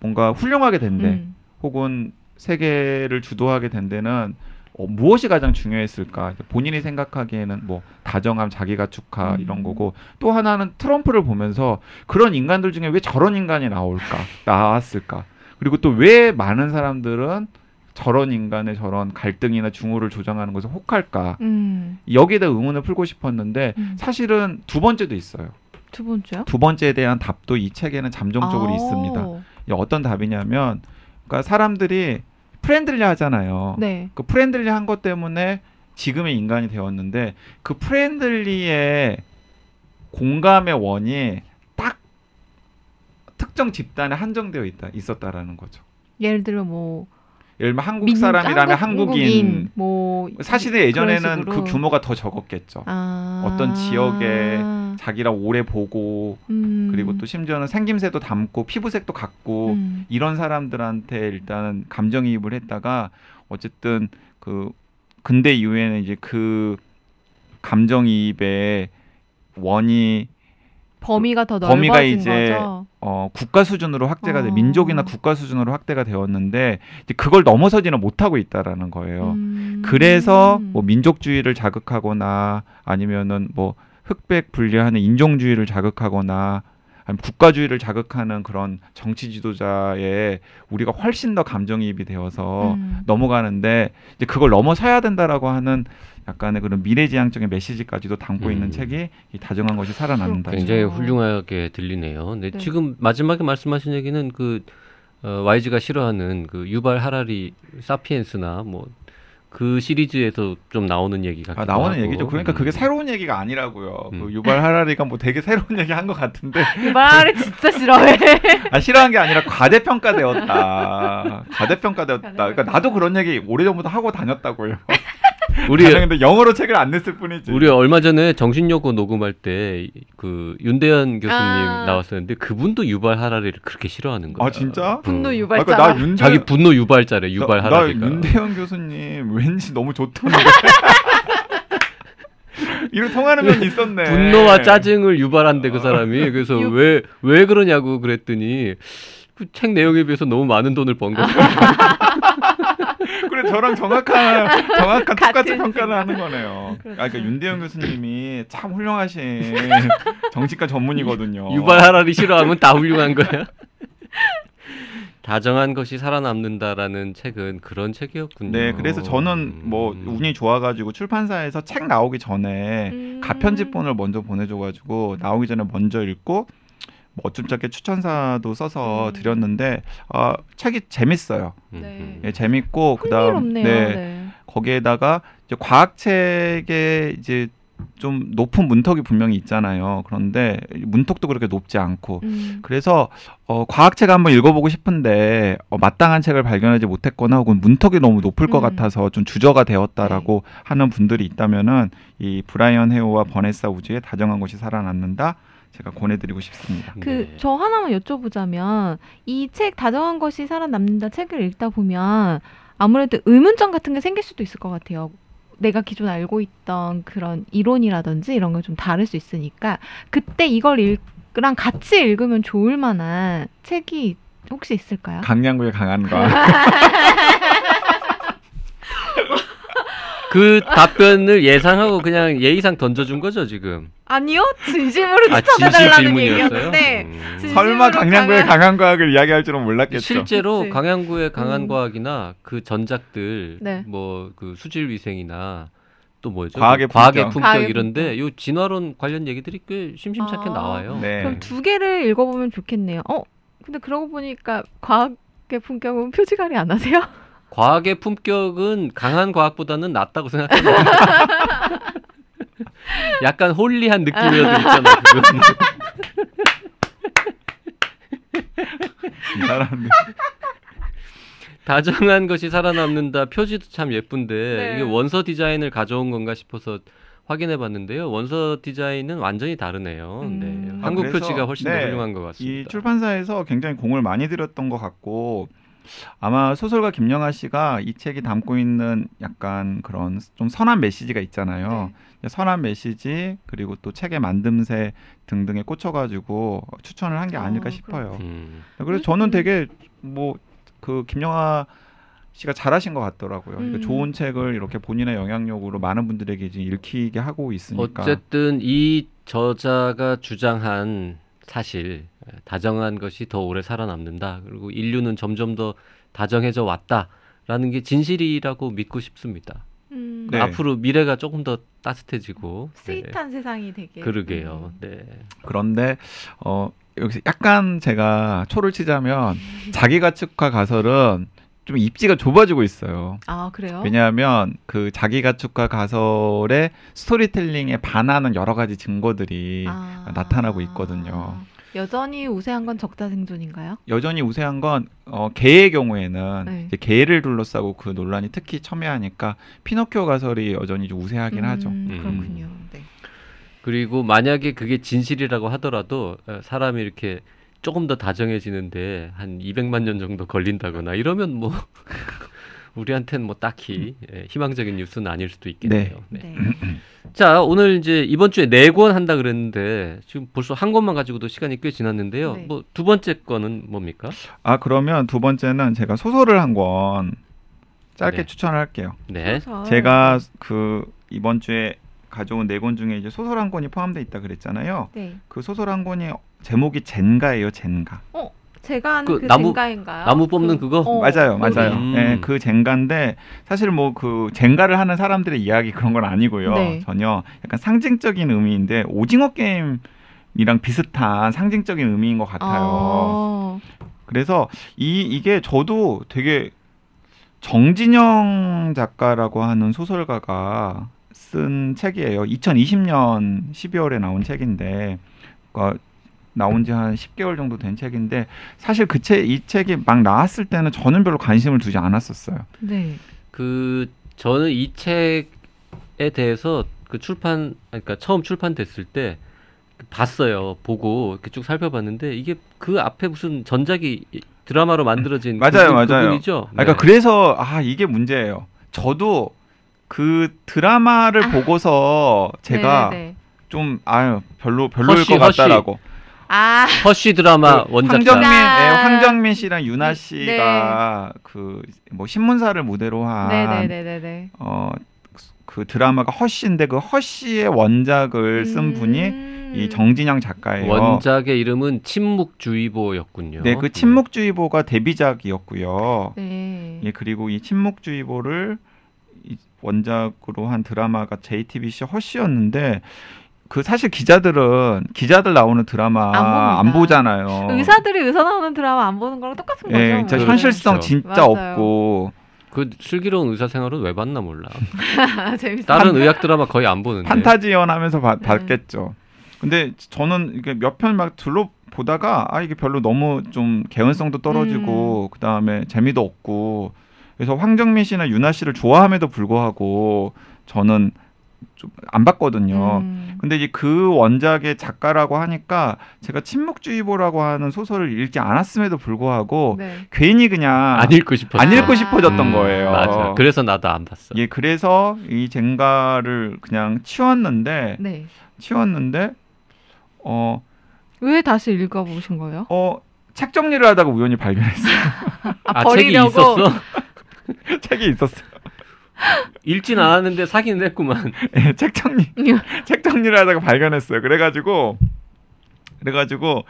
뭔가 훌륭하게 된데 음. 혹은 세계를 주도하게 된 데는 어, 무엇이 가장 중요했을까? 본인이 생각하기에는 뭐 다정함, 자기가축화 음. 이런 거고 또 하나는 트럼프를 보면서 그런 인간들 중에 왜 저런 인간이 나올까? 나왔을까? 그리고 또 왜 많은 사람들은 저런 인간의 저런 갈등이나 중후를 조장하는 것을 혹할까? 음. 여기에다 의문을 풀고 싶었는데 음. 사실은 두 번째도 있어요. 두 번째요? 두 번째에 대한 답도 이 책에는 잠정적으로 아. 있습니다. 어떤 답이냐면 그러니까 사람들이 friendly 하잖아요. 네. 그 friendly 한 것 때문에 지금의 인간이 되었는데 그 friendly의 공감의 원이 딱 특정 집단에 한정되어 있다 있었다라는 거죠. 예를 들어 뭐 예를 들면 한국 민- 사람이라면 한국- 한국인, 뭐 사실은 예전에는 그. 규모가 더 적었겠죠. 아. 어떤 지역에 자기랑 오래 보고 음. 그리고 또 심지어는 생김새도 닮고 피부색도 같고 음. 이런 사람들한테 일단은 감정이입을 했다가 어쨌든 그 근대 이후에는 이제 그 감정이입의 원이 범위가 더 범위가 넓어진 이제 거죠. 어, 국가 수준으로 확대가 돼 어. 민족이나 국가 수준으로 확대가 되었는데 이제 그걸 넘어서지는 못하고 있다라는 거예요. 음. 그래서 뭐 민족주의를 자극하거나 아니면은 뭐 흑백 분리하는 인종주의를 자극하거나 아니면 국가주의를 자극하는 그런 정치 지도자에 우리가 훨씬 더 감정이입이 되어서 음. 넘어가는데 이제 그걸 넘어서야 된다라고 하는 약간의 그런 미래지향적인 메시지까지도 담고 음. 있는 책이 이 다정한 것이 살아남는다. 굉장히. 훌륭하게 들리네요. 네, 네. 지금 마지막에 말씀하신 얘기는 그 어, YG가 싫어하는 그 유발 하라리 사피엔스나 뭐 그 시리즈에서 좀 나오는 얘기 같기도 아, 나오는 하고. 얘기죠. 그러니까 음. 그게 새로운 얘기가 아니라고요. 음. 그 유발 하라리가 뭐 되게 새로운 얘기 한 것 같은데 <laughs> 유발을 진짜 싫어해. <laughs> 아, 싫어한 게 아니라 과대평가되었다. <laughs> 과대평가되었다. 그러니까 나도 그런 얘기 오래전부터 하고 다녔다고요. 우리 근데 영어로 책을 안 냈을 뿐이지. 우리 얼마 전에 정신여고 녹음할 때 그 윤대현 교수님 아. 나왔었는데 그분도 유발 하라리를 그렇게 싫어하는 거야. 아 진짜? 분노 음. 아, 유발자. 그러니까 나 윤대 자기 분노 유발자래 유발 나, 나 하라리가. 윤대현 교수님 왠지 너무 좋던데. <laughs> 이로 통하는 건 있었네. 분노와 짜증을 유발한대 그 사람이 그래서 유- 왜왜 그러냐고 그랬더니 그 책 내용에 비해서 너무 많은 돈을 번 거야. <laughs> <laughs> 그래 저랑 정확한 정확한 똑같은 같은 평가를 하는 거네요. 그렇죠. 아, 그러니까 윤대현 교수님이 참 훌륭하신 정치과 전문이거든요. 유발 하라리 싫어하면 다 훌륭한 거야. <laughs> 다정한 것이 살아남는다라는 책은 그런 책이었군요. 네, 그래서 저는 뭐 음. 운이 좋아가지고 출판사에서 책 나오기 전에 음. 가편집본을 먼저 보내줘가지고 나오기 전에 먼저 읽고 뭐 어쩜 작게 추천사도 써서 음. 드렸는데 아, 책이 재밌어요. 음, 네. 음. 예, 재밌고 그다음. 네, 네. 거기에다가 이제 과학책에 이제 좀 높은 문턱이 분명히 있잖아요. 그런데 문턱도 그렇게 높지 않고 음. 그래서 어, 과학책 한번 읽어보고 싶은데 어, 마땅한 책을 발견하지 못했거나 혹은 문턱이 너무 높을 것 음. 같아서 좀 주저가 되었다라고 하는 분들이 있다면은 이 브라이언 헤오와 버네사 우즈의 다정한 것이 살아남는다 제가 권해드리고 싶습니다. 그 네. 저 하나만 여쭤보자면 이 책 다정한 것이 살아남는다 책을 읽다 보면 아무래도 의문점 같은 게 생길 수도 있을 것 같아요. 내가 기존 알고 있던 그런 이론이라든지 이런 걸 좀 다를 수 있으니까 그때 이걸 읽랑 같이 읽으면 좋을 만한 책이 혹시 있을까요? 강량구의 강한과 <laughs> 그 답변을 예상하고 그냥 예의상 던져준 거죠 지금. 아니요, 진심으로 아 진실 추천해달라는 질문이었어요. 얘기였는데 음. 진- 설마 강량구의 강한- 강한 과학을 이야기할 줄은 몰랐겠죠. 실제로 그치. 강양구의 강한 음. 과학이나 그 전작들 네. 뭐 그 수질 위생이나 또 뭐죠? 과학의 그 과학의 품격. 품격, 과학의 이런데 요 진화론 관련 얘기들이 꽤 심심찮게 아. 나와요. 네. 그럼 두 개를 읽어보면 좋겠네요. 어, 근데 그러고 보니까 과학의 품격은 표지갈이 안 하세요? 과학의 품격은 강한 과학보다는 낫다고 생각합니다. <laughs> 약간 홀리한 느낌이어도 있잖아. 그건. 이 사람들 다정한 것이 살아남는다 표지도 참 예쁜데 네. 이게 원서 디자인을 가져온 건가 싶어서 확인해 봤는데요. 원서 디자인은 완전히 다르네요. 음. 네. 아, 한국 그래서, 표지가 훨씬 더 네, 훌륭한 것이 같습니다. 출판사에서 굉장히 공을 많이 들였던 것 같고 아마 소설가 김영하 씨가 이 책이 담고 있는 약간 그런 좀 선한 메시지가 있잖아요. 선한 메시지 그리고 또 책의 만듦새 등등에 꽂혀가지고 추천을 한게 어, 아닐까 싶어요. 음. 그래서 저는 되게 뭐 그 김영하 씨가 잘하신 것 같더라고요. 그러니까 음. 좋은 책을 이렇게 본인의 영향력으로 많은 분들에게 이제 읽히게 하고 있으니까. 어쨌든 이 저자가 주장한 사실 다정한 것이 더 오래 살아남는다. 그리고 인류는 점점 더 다정해져 왔다라는 게 진실이라고 믿고 싶습니다. 음, 네. 앞으로 미래가 조금 더 따뜻해지고 네. 스윗한 세상이 되게. 그러게요. 음. 네. 그런데 어 여기서 약간 제가 초를 치자면 <laughs> 자기 가축화 가설은 좀 입지가 좁아지고 있어요. 아 그래요? 왜냐하면 그 자기 가축화 가설의 스토리텔링에 반하는 여러 가지 증거들이 아. 나타나고 있거든요. 여전히 우세한 건 적자 생존인가요? 여전히 우세한 건 어, 개의 경우에는 네. 이제 개를 둘러싸고 그 논란이 특히 첨예하니까 피노키오 가설이 여전히 좀 우세하긴 하죠. 음, 음. 그렇군요. 네. 그리고 만약에 그게 진실이라고 하더라도 어, 사람이 이렇게 조금 더 다정해지는데 한 200만 년 정도 걸린다거나 이러면 뭐 <laughs> 우리한테는 뭐 딱히 예, 희망적인 뉴스는 아닐 수도 있겠네요. 네. 네. 자, 오늘 이제 이번 주에 네 권 한다 그랬는데 지금 벌써 한 권만 가지고도 시간이 꽤 지났는데요. 네. 뭐두 번째 건은 뭡니까? 아 그러면 두 번째는 제가 소설을 한 권 짧게 네. 추천할게요. 네. 제가 그 이번 주에 가져온 네 권 중에 이제 소설 한 권이 포함되어 있다 그랬잖아요. 네. 그 소설 한 권이 제목이 젠가예요, 젠가. 제가 아는 그 그, 나무- 젠가인가요? 나무 뽑는 그 거? 어, 맞아요, 거기. 맞아요. 음. 예, 그 젠가인데 사실 뭐 그 젠가를 하는 사람들의 이야기 그런 건 아니고요. 네. 전혀 약간 상징적인 의미인데 오징어 게임 이랑 비슷한 상징적인 의미인 것 같아요. 어, 그래서 이 이게 저도 되게 정진영 작가라고 하는 소설가가 쓴 책이에요. 2020년 12월에 나온 책인데, 그러니까 나온 지 한 10개월 정도 된 책인데, 사실 그 책, 이 책이 막 나왔을 때는 저는 별로 관심을 두지 않았었어요. 네. 그 저는 이 책에 대해서 그 출판 그러니까 처음 출판됐을 때 봤어요. 보고 이렇게 쭉 살펴봤는데 이게 그 앞에 무슨 전작이 드라마로 만들어진 맞아요, 그분- 맞아요. 그분이죠. 아, 그러니까 네. 그래서 아 이게 문제예요. 저도 그 드라마를 보고서 제가 네, 네. 좀 아유 별로 별로일 허쉬, 것 허쉬. 같다라고. 아, 허쉬 드라마 그 원작자. 황정민, 짠. 예, 황정민 씨랑 유나 네. 씨가 그 뭐 신문사를 무대로 한 네네네네네. 어, 그 드라마가 허쉬인데 그 허쉬의 원작을 쓴 분이 음. 이 정진영 작가예요. 원작의 이름은 침묵주의보였군요. 네, 그 침묵주의보가 데뷔작이었고요. 네. 예, 그리고 이 침묵주의보를 이 원작으로 한 드라마가 JTBC 허쉬였는데 그 사실 기자들은 기자들 나오는 드라마 안. 안, 보잖아요. 의사들이 의사 나오는 드라마 안 보는 거랑 똑같은 거죠. 예, 진짜 뭐. 현실성 그렇죠. 진짜 맞아요. 없고 그 슬기로운 의사 생활은 왜 봤나 몰라. <laughs> 재밌어. 다른 의학 드라마 거의 안 보는데. 판타지연 하면서 봐- 네. 봤겠죠. 근데 저는 이게 몇 편 막 둘러 보다가 아 이게 별로 너무 좀 개연성도 떨어지고 음. 그다음에 재미도 없고 그래서 황정민 씨나 유나 씨를 좋아함에도 불구하고 저는 좀 안 봤거든요. 음. 근데 이제 그 원작의 작가라고 하니까 제가 침묵주의보라고 하는 소설을 읽지 않았음에도 불구하고 네. 괜히 그냥 안 읽고 싶었어. 안 읽고 아. 싶어졌던 음, 거예요. 맞아. 그래서 나도 안 봤어. 예, 그래서 이 젠가를 그냥 치웠는데 네. 치웠는데 어, 왜 다시 읽어보신 거예요? 어, 책 정리를 하다가 우연히 발견했어요. <laughs> 아, 아, 버리려고. 책이 있었어? <laughs> <laughs> 책이 있었어요. 읽진 않았는데 사기는 했구만. <laughs> 예, 책 정리, <laughs> 책 정리를 하다가 발견했어요. 그래가지고, 그래가지고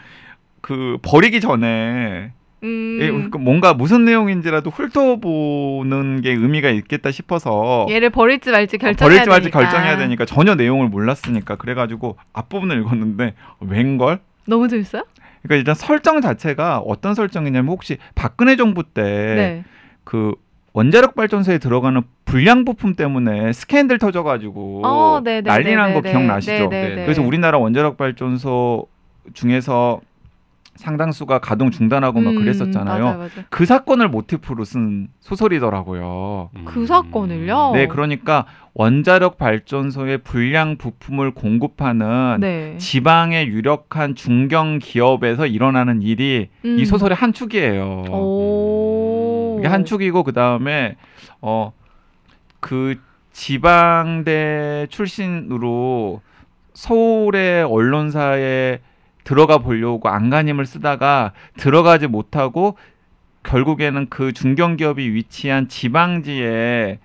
그 버리기 전에 음. 예, 그 뭔가 무슨 내용인지라도 훑어보는 게 의미가 있겠다 싶어서 얘를 버릴지 말지 결정해야 버릴지 말지 되니까. 결정해야 되니까 전혀 내용을 몰랐으니까 그래가지고 앞부분을 읽었는데 웬걸? 너무 재밌어요? 그러니까 일단 설정 자체가 어떤 설정이냐면 혹시 박근혜 정부 때그 네. 원자력 발전소에 들어가는 불량 부품 때문에 스캔들 터져가지고 어, 네, 네, 난리 네, 난거 네, 기억나시죠? 네, 네, 네. 네. 그래서 우리나라 원자력 발전소 중에서 상당수가 가동 중단하고 막 음, 그랬었잖아요. 맞아요, 맞아요. 그 사건을 모티프로 쓴 소설이더라고요. 그 사건을요? 네, 그러니까 원자력 발전소의 불량 부품을 공급하는 네. 지방의 유력한 중견 기업에서 일어나는 일이 음. 이 소설의 한 축이에요. 오. 이게 한 축이고 그 다음에 어 그 지방대 출신으로 서울의 언론사에 들어가 보려고 안간힘을 쓰다가 들어가지 못하고 결국에는 그 중견기업이 위치한 지방지에서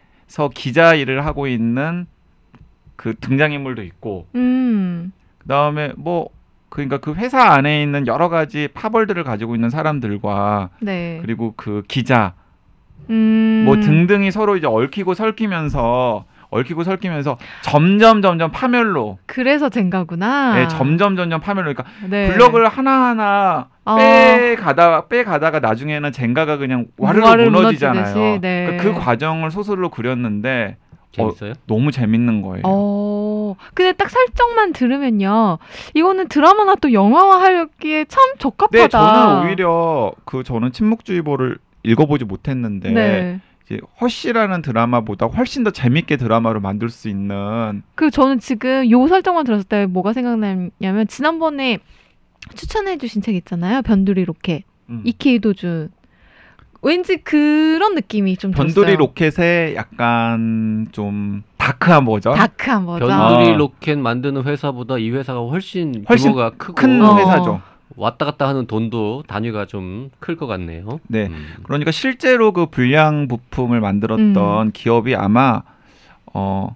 기자 일을 하고 있는 그 등장인물도 있고 음. 그다음에 뭐 그러니까 그 회사 안에 있는 여러 가지 파벌들을 가지고 있는 사람들과 네. 그리고 그 기자 음. 뭐 등등이 서로 이제 얽히고 설키면서 얽히고 설키면서 점점 점점 파멸로 그래서 젠가구나. 네, 점점 점점 파멸로 그러니까 네. 블럭을 하나하나 어. 빼 가다 빼 가다가 나중에는 젠가가 그냥 와르르 무너지잖아요. 무너지듯이, 네. 그러니까 그 과정을 소설로 그렸는데 재밌어요? 너무 재밌는 거예요. 어. 근데 딱 설정만 들으면요. 이거는 드라마나 또 영화화 하기에 참 적합하다. 네, 저는 오히려 그 저는 침묵주의보를 읽어보지 못했는데 네. 이제 허쉬라는 드라마보다 훨씬 더 재밌게 드라마로 만들 수 있는 그 저는 지금 요 설정만 들었을 때 뭐가 생각나냐면 지난번에 추천해 주신 책 있잖아요. 변두리 로켓. 음. 이케이 도준. 왠지 그런 느낌이 좀 변두리 들었어요. 로켓의 약간 좀 dark한 버전, dark한 버전. 변두리 아. 로켓 만드는 회사보다 이 회사가 훨씬, 훨씬 규모가 크고 큰 어. 회사죠. 왔다 갔다 하는 돈도 단위가 좀 클 것 같네요. 네. 음. 그러니까 실제로 그 불량 부품을 만들었던 음. 기업이 아마 어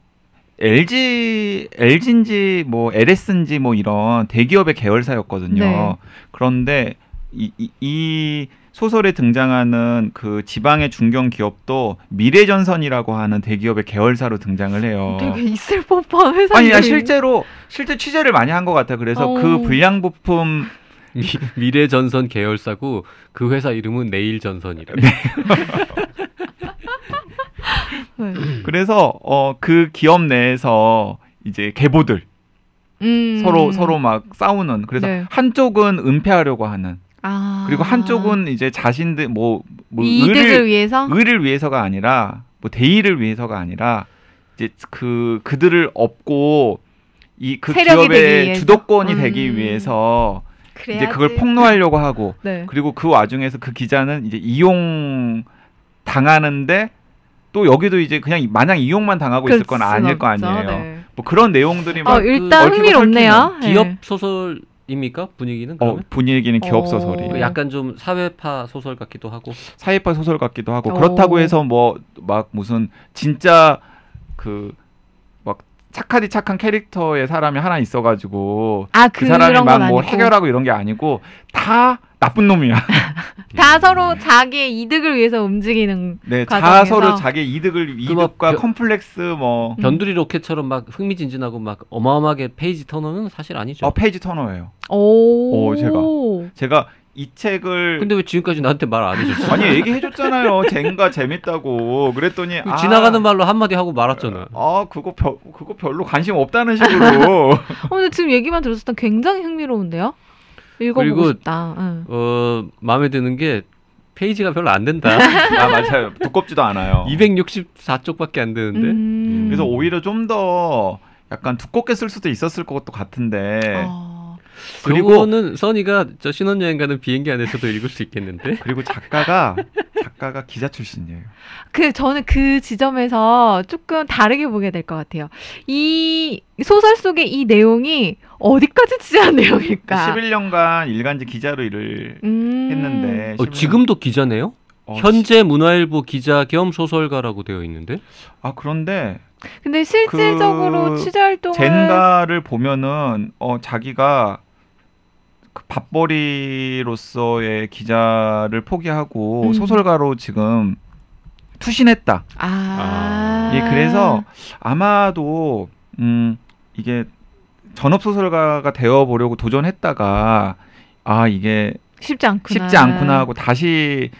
LG LG인지 뭐 LS인지 뭐 이런 대기업의 계열사였거든요. 네. 그런데 이, 이, 이 소설에 등장하는 그 지방의 중견 기업도 미래전선이라고 하는 대기업의 계열사로 등장을 해요. 되게 있을 법한 회사. 아니, 야, 실제로 실제 취재를 많이 한 것 같아 요. 그래서 어. 그 불량 부품 미, 미래전선 계열사고 그 회사 이름은 내일전선이래. 네. 그래서 어 그 기업 내에서 이제 계보들 음. 서로 서로 막 싸우는 그래서 네. 한쪽은 은폐하려고 하는 아. 그리고 한쪽은 이제 자신들 뭐, 뭐 이득을 의를 위해서. 의를 위해서가 아니라 뭐 대의를 위해서가 아니라 이제 그 그들을 업고 이 그 기업의? 주도권이 음. 되기 위해서 그래야지. 이제 그걸 폭로하려고 하고 <laughs> 네. 그리고 그 와중에서 그 기자는 이제 이용 당하는데 또 여기도 이제 그냥 마냥 이용만 당하고 있을 건 아닐 순 거. 아니에요. 네. 뭐 그런 내용들이 막 어, 일단 흥미롭네요. 기업 네. 소설 입니까 분위기는? 어, 그러면? 분위기는 기업 어. 소설이 그 약간 좀 사회파 소설 같기도 하고. 사회파 소설 같기도 하고 오. 그렇다고 해서 뭐 막 무슨 진짜 그막 착하디 착한 캐릭터의 사람이 하나 있어가지고 아, 그 사람이 그런 막건 뭐. 해결하고 이런 게 아니고 다 나쁜 놈이야. <laughs> 다 음. 서로 자기의 이득을 위해서 움직이는 네, 다 과정에서. 서로 자기 이득을 막 이득과 벼- 컴플렉스 뭐 음. 변두리 로켓처럼 막 흥미진진하고 막 어마어마하게 페이지 터너는 사실 아니죠. 어, 페이지 터너예요. 오. 오, 제가. 제가 이 책을 근데 왜 지금까지 나한테 말 안 해줬어? 아니 얘기해줬잖아요. 젠가 재밌다고 그랬더니 아, 지나가는 말로 한마디 하고 말았잖아. 아 그거 별 그거 별로 관심 없다는 식으로 <laughs> 어, 근데 지금 얘기만 들었을 땐 굉장히 흥미로운데요? 읽어보고 그리고- 싶다. 응. 어 마음에 드는 게 페이지가 별로 안 된다. 아 맞아요. 두껍지도 않아요. 264쪽밖에 안 되는데. 음. 그래서 오히려 좀 더 약간 두껍게 쓸 수도 있었을 것도 같은데 어. 그리고 그리고는 써니가 저 신혼여행 가는 비행기 안에서도 읽을 수 있겠는데. <laughs> 그리고 작가가 작가가 기자 출신이에요. 그 저는 그 지점에서 조금 다르게 보게 될 것 같아요. 이 소설 속의 이 내용이 어디까지 취재한 <laughs> 내용일까? 11년간 일간지 기자로 일을 음. 했는데 어, 11년 지금도 기자네요? 어, 현재 문화일보 기자 겸 소설가라고 되어 있는데. 아 그런데 근데 실질적으로 그 취재 활동을 젠가를 보면은 어 자기가 그 밥벌이로서의 기자를 포기하고 음. 소설가로 지금 투신했다. 아. 예, 그래서 아마도 음 이게 전업 소설가가 되어 보려고 도전했다가 아 이게 쉽지 않구나. 쉽지 않구나 하고 다시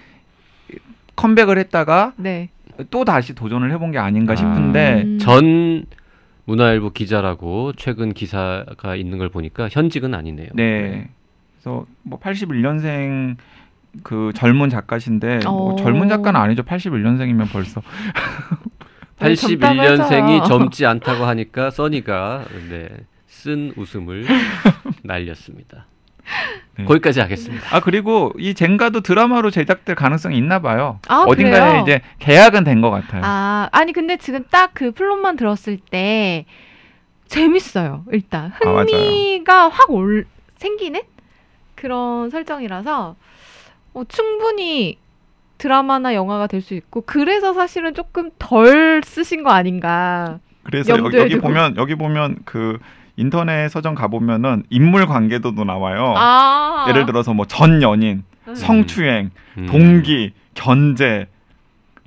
컴백을 했다가 네. 또 다시 도전을 해본 게 아닌가 아. 싶은데 음. 전 문화일보 기자라고 최근 기사가 있는 걸 보니까 현직은 아니네요. 네. 그래서 뭐 81년생 그 젊은 작가신데 뭐 어. 젊은 작가는 아니죠. 81년생이면 벌써. <laughs> 네, 젊다고 81년생이 해서요. 젊지 않다고 하니까 써니가 네, 쓴 웃음을 날렸습니다. 네. 거기까지 하겠습니다. 아 그리고 이 젠가도 드라마로 제작될 가능성이 있나 봐요. 아, 어딘가에 그래요? 이제 계약은 된 것 같아요. 아, 아니 근데 지금 딱 그 플롯만 들었을 때 재밌어요. 일단 아, 맞아요. 흥미가 확 생기는 그런 설정이라서 어, 충분히 드라마나 영화가 될 수 있고 그래서 사실은 조금 덜 쓰신 거 아닌가. 그래서 여기, 여기. 보면 여기 보면 그 인터넷 서점 가 보면은 인물 관계도도 나와요. 아, 예를 들어서 뭐 전 연인, 음. 성추행, 음. 동기, 견제,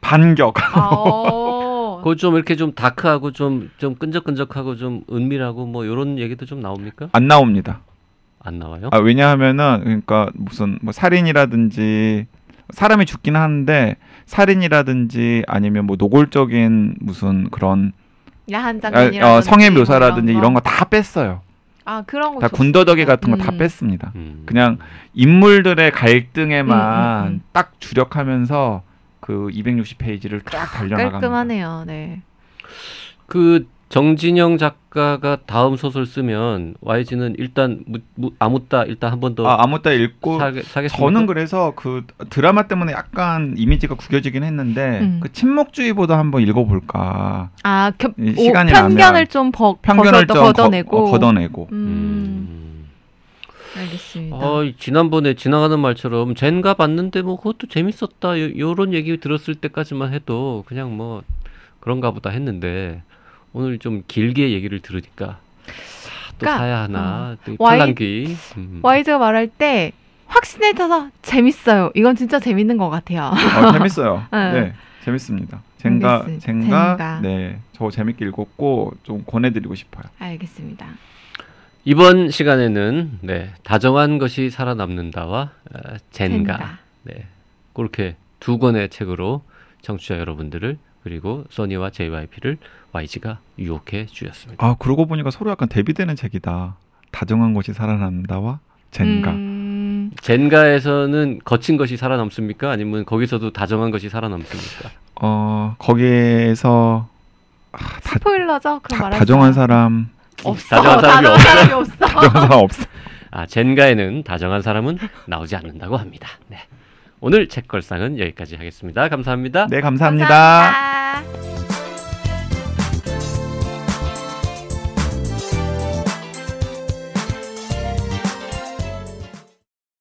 반격. 아, 어. <laughs> 그거 좀 이렇게 좀 다크하고 좀 좀 끈적끈적하고 좀 은밀하고 뭐 이런 얘기도 좀 나옵니까? 안 나옵니다. 안 나와요? 아, 왜냐하면은 그러니까 무슨 뭐 살인이라든지 사람이 죽긴 하는데 살인이라든지 아니면 뭐 노골적인 무슨 그런 야한 아, 장면이라든지 어, 성의 뭐 묘사라든지 이런 거 다 뺐어요. 아 그런 거다 좋습니다. 군더더기 같은 거다 음. 뺐습니다. 음. 그냥 인물들의 갈등에만 음, 음, 음. 딱 주력하면서 그 260 페이지를 쫙 달려나갑니다. 깔끔하네요. 네. 그 정진영 작가가 다음 소설 쓰면 YG는 일단 무, 무, 아무따 일단 한 번더 아, 아무따 읽고 사게? 저는 그래서 그 드라마 때문에 약간 이미지가 구겨지긴 했는데 음. 그 침묵주의보다 한번 읽어볼까 아, 겨, 이 오, 시간이 편견을 나면 좀 버, 편견을 좀 걷어내고. 거, 어, 걷어내고 음, 음. 알겠습니다. 어, 지난번에 지나가는 말처럼 젠가 봤는데 뭐 그것도 재밌었다 요, 요런 얘기 들었을 때까지만 해도 그냥 뭐 그런가 보다 했는데 오늘 좀 길게 얘기를 들으니까 아, 또 그러니까, 사야 하나 또 와이- 팔랑귀 음. YG가 말할 때 확신에 차서 재밌어요. 이건 진짜 재밌는 것 같아요. <laughs> 어, 재밌어요. 네. 네. 재밌습니다. 젠가 알겠습니다. 젠가 젠가. 네. 저 재밌게 읽었고 좀 권해 드리고 싶어요. 알겠습니다. 이번 시간에는 네, 다정한 것이 살아남는다와 어, 젠가, 젠가. 네, 그렇게 두 권의 책으로 청취자 여러분들을 그리고 소니와 JYP를 YG가 유혹해 주셨습니다. 아, 그러고 보니까 서로 약간 대비되는 책이다. 다정한 것이 살아난다와 젠가. 음, 젠가에서는 거친 것이 살아남습니까? 아니면 거기서도 다정한 것이 살아남습니까? 어, 거기에서 아, 다, 스포일러죠? 그 다, 다정한 사람, 없어. 다정한 사람이 다정한 없어. <laughs> 사람이 없어. 다정한 사람 없어. 아, 젠가에는 다정한 사람은 나오지 않는다고 합니다. 네. 오늘 책걸상은 여기까지 하겠습니다. 감사합니다. 네, 감사합니다. 감사합니다.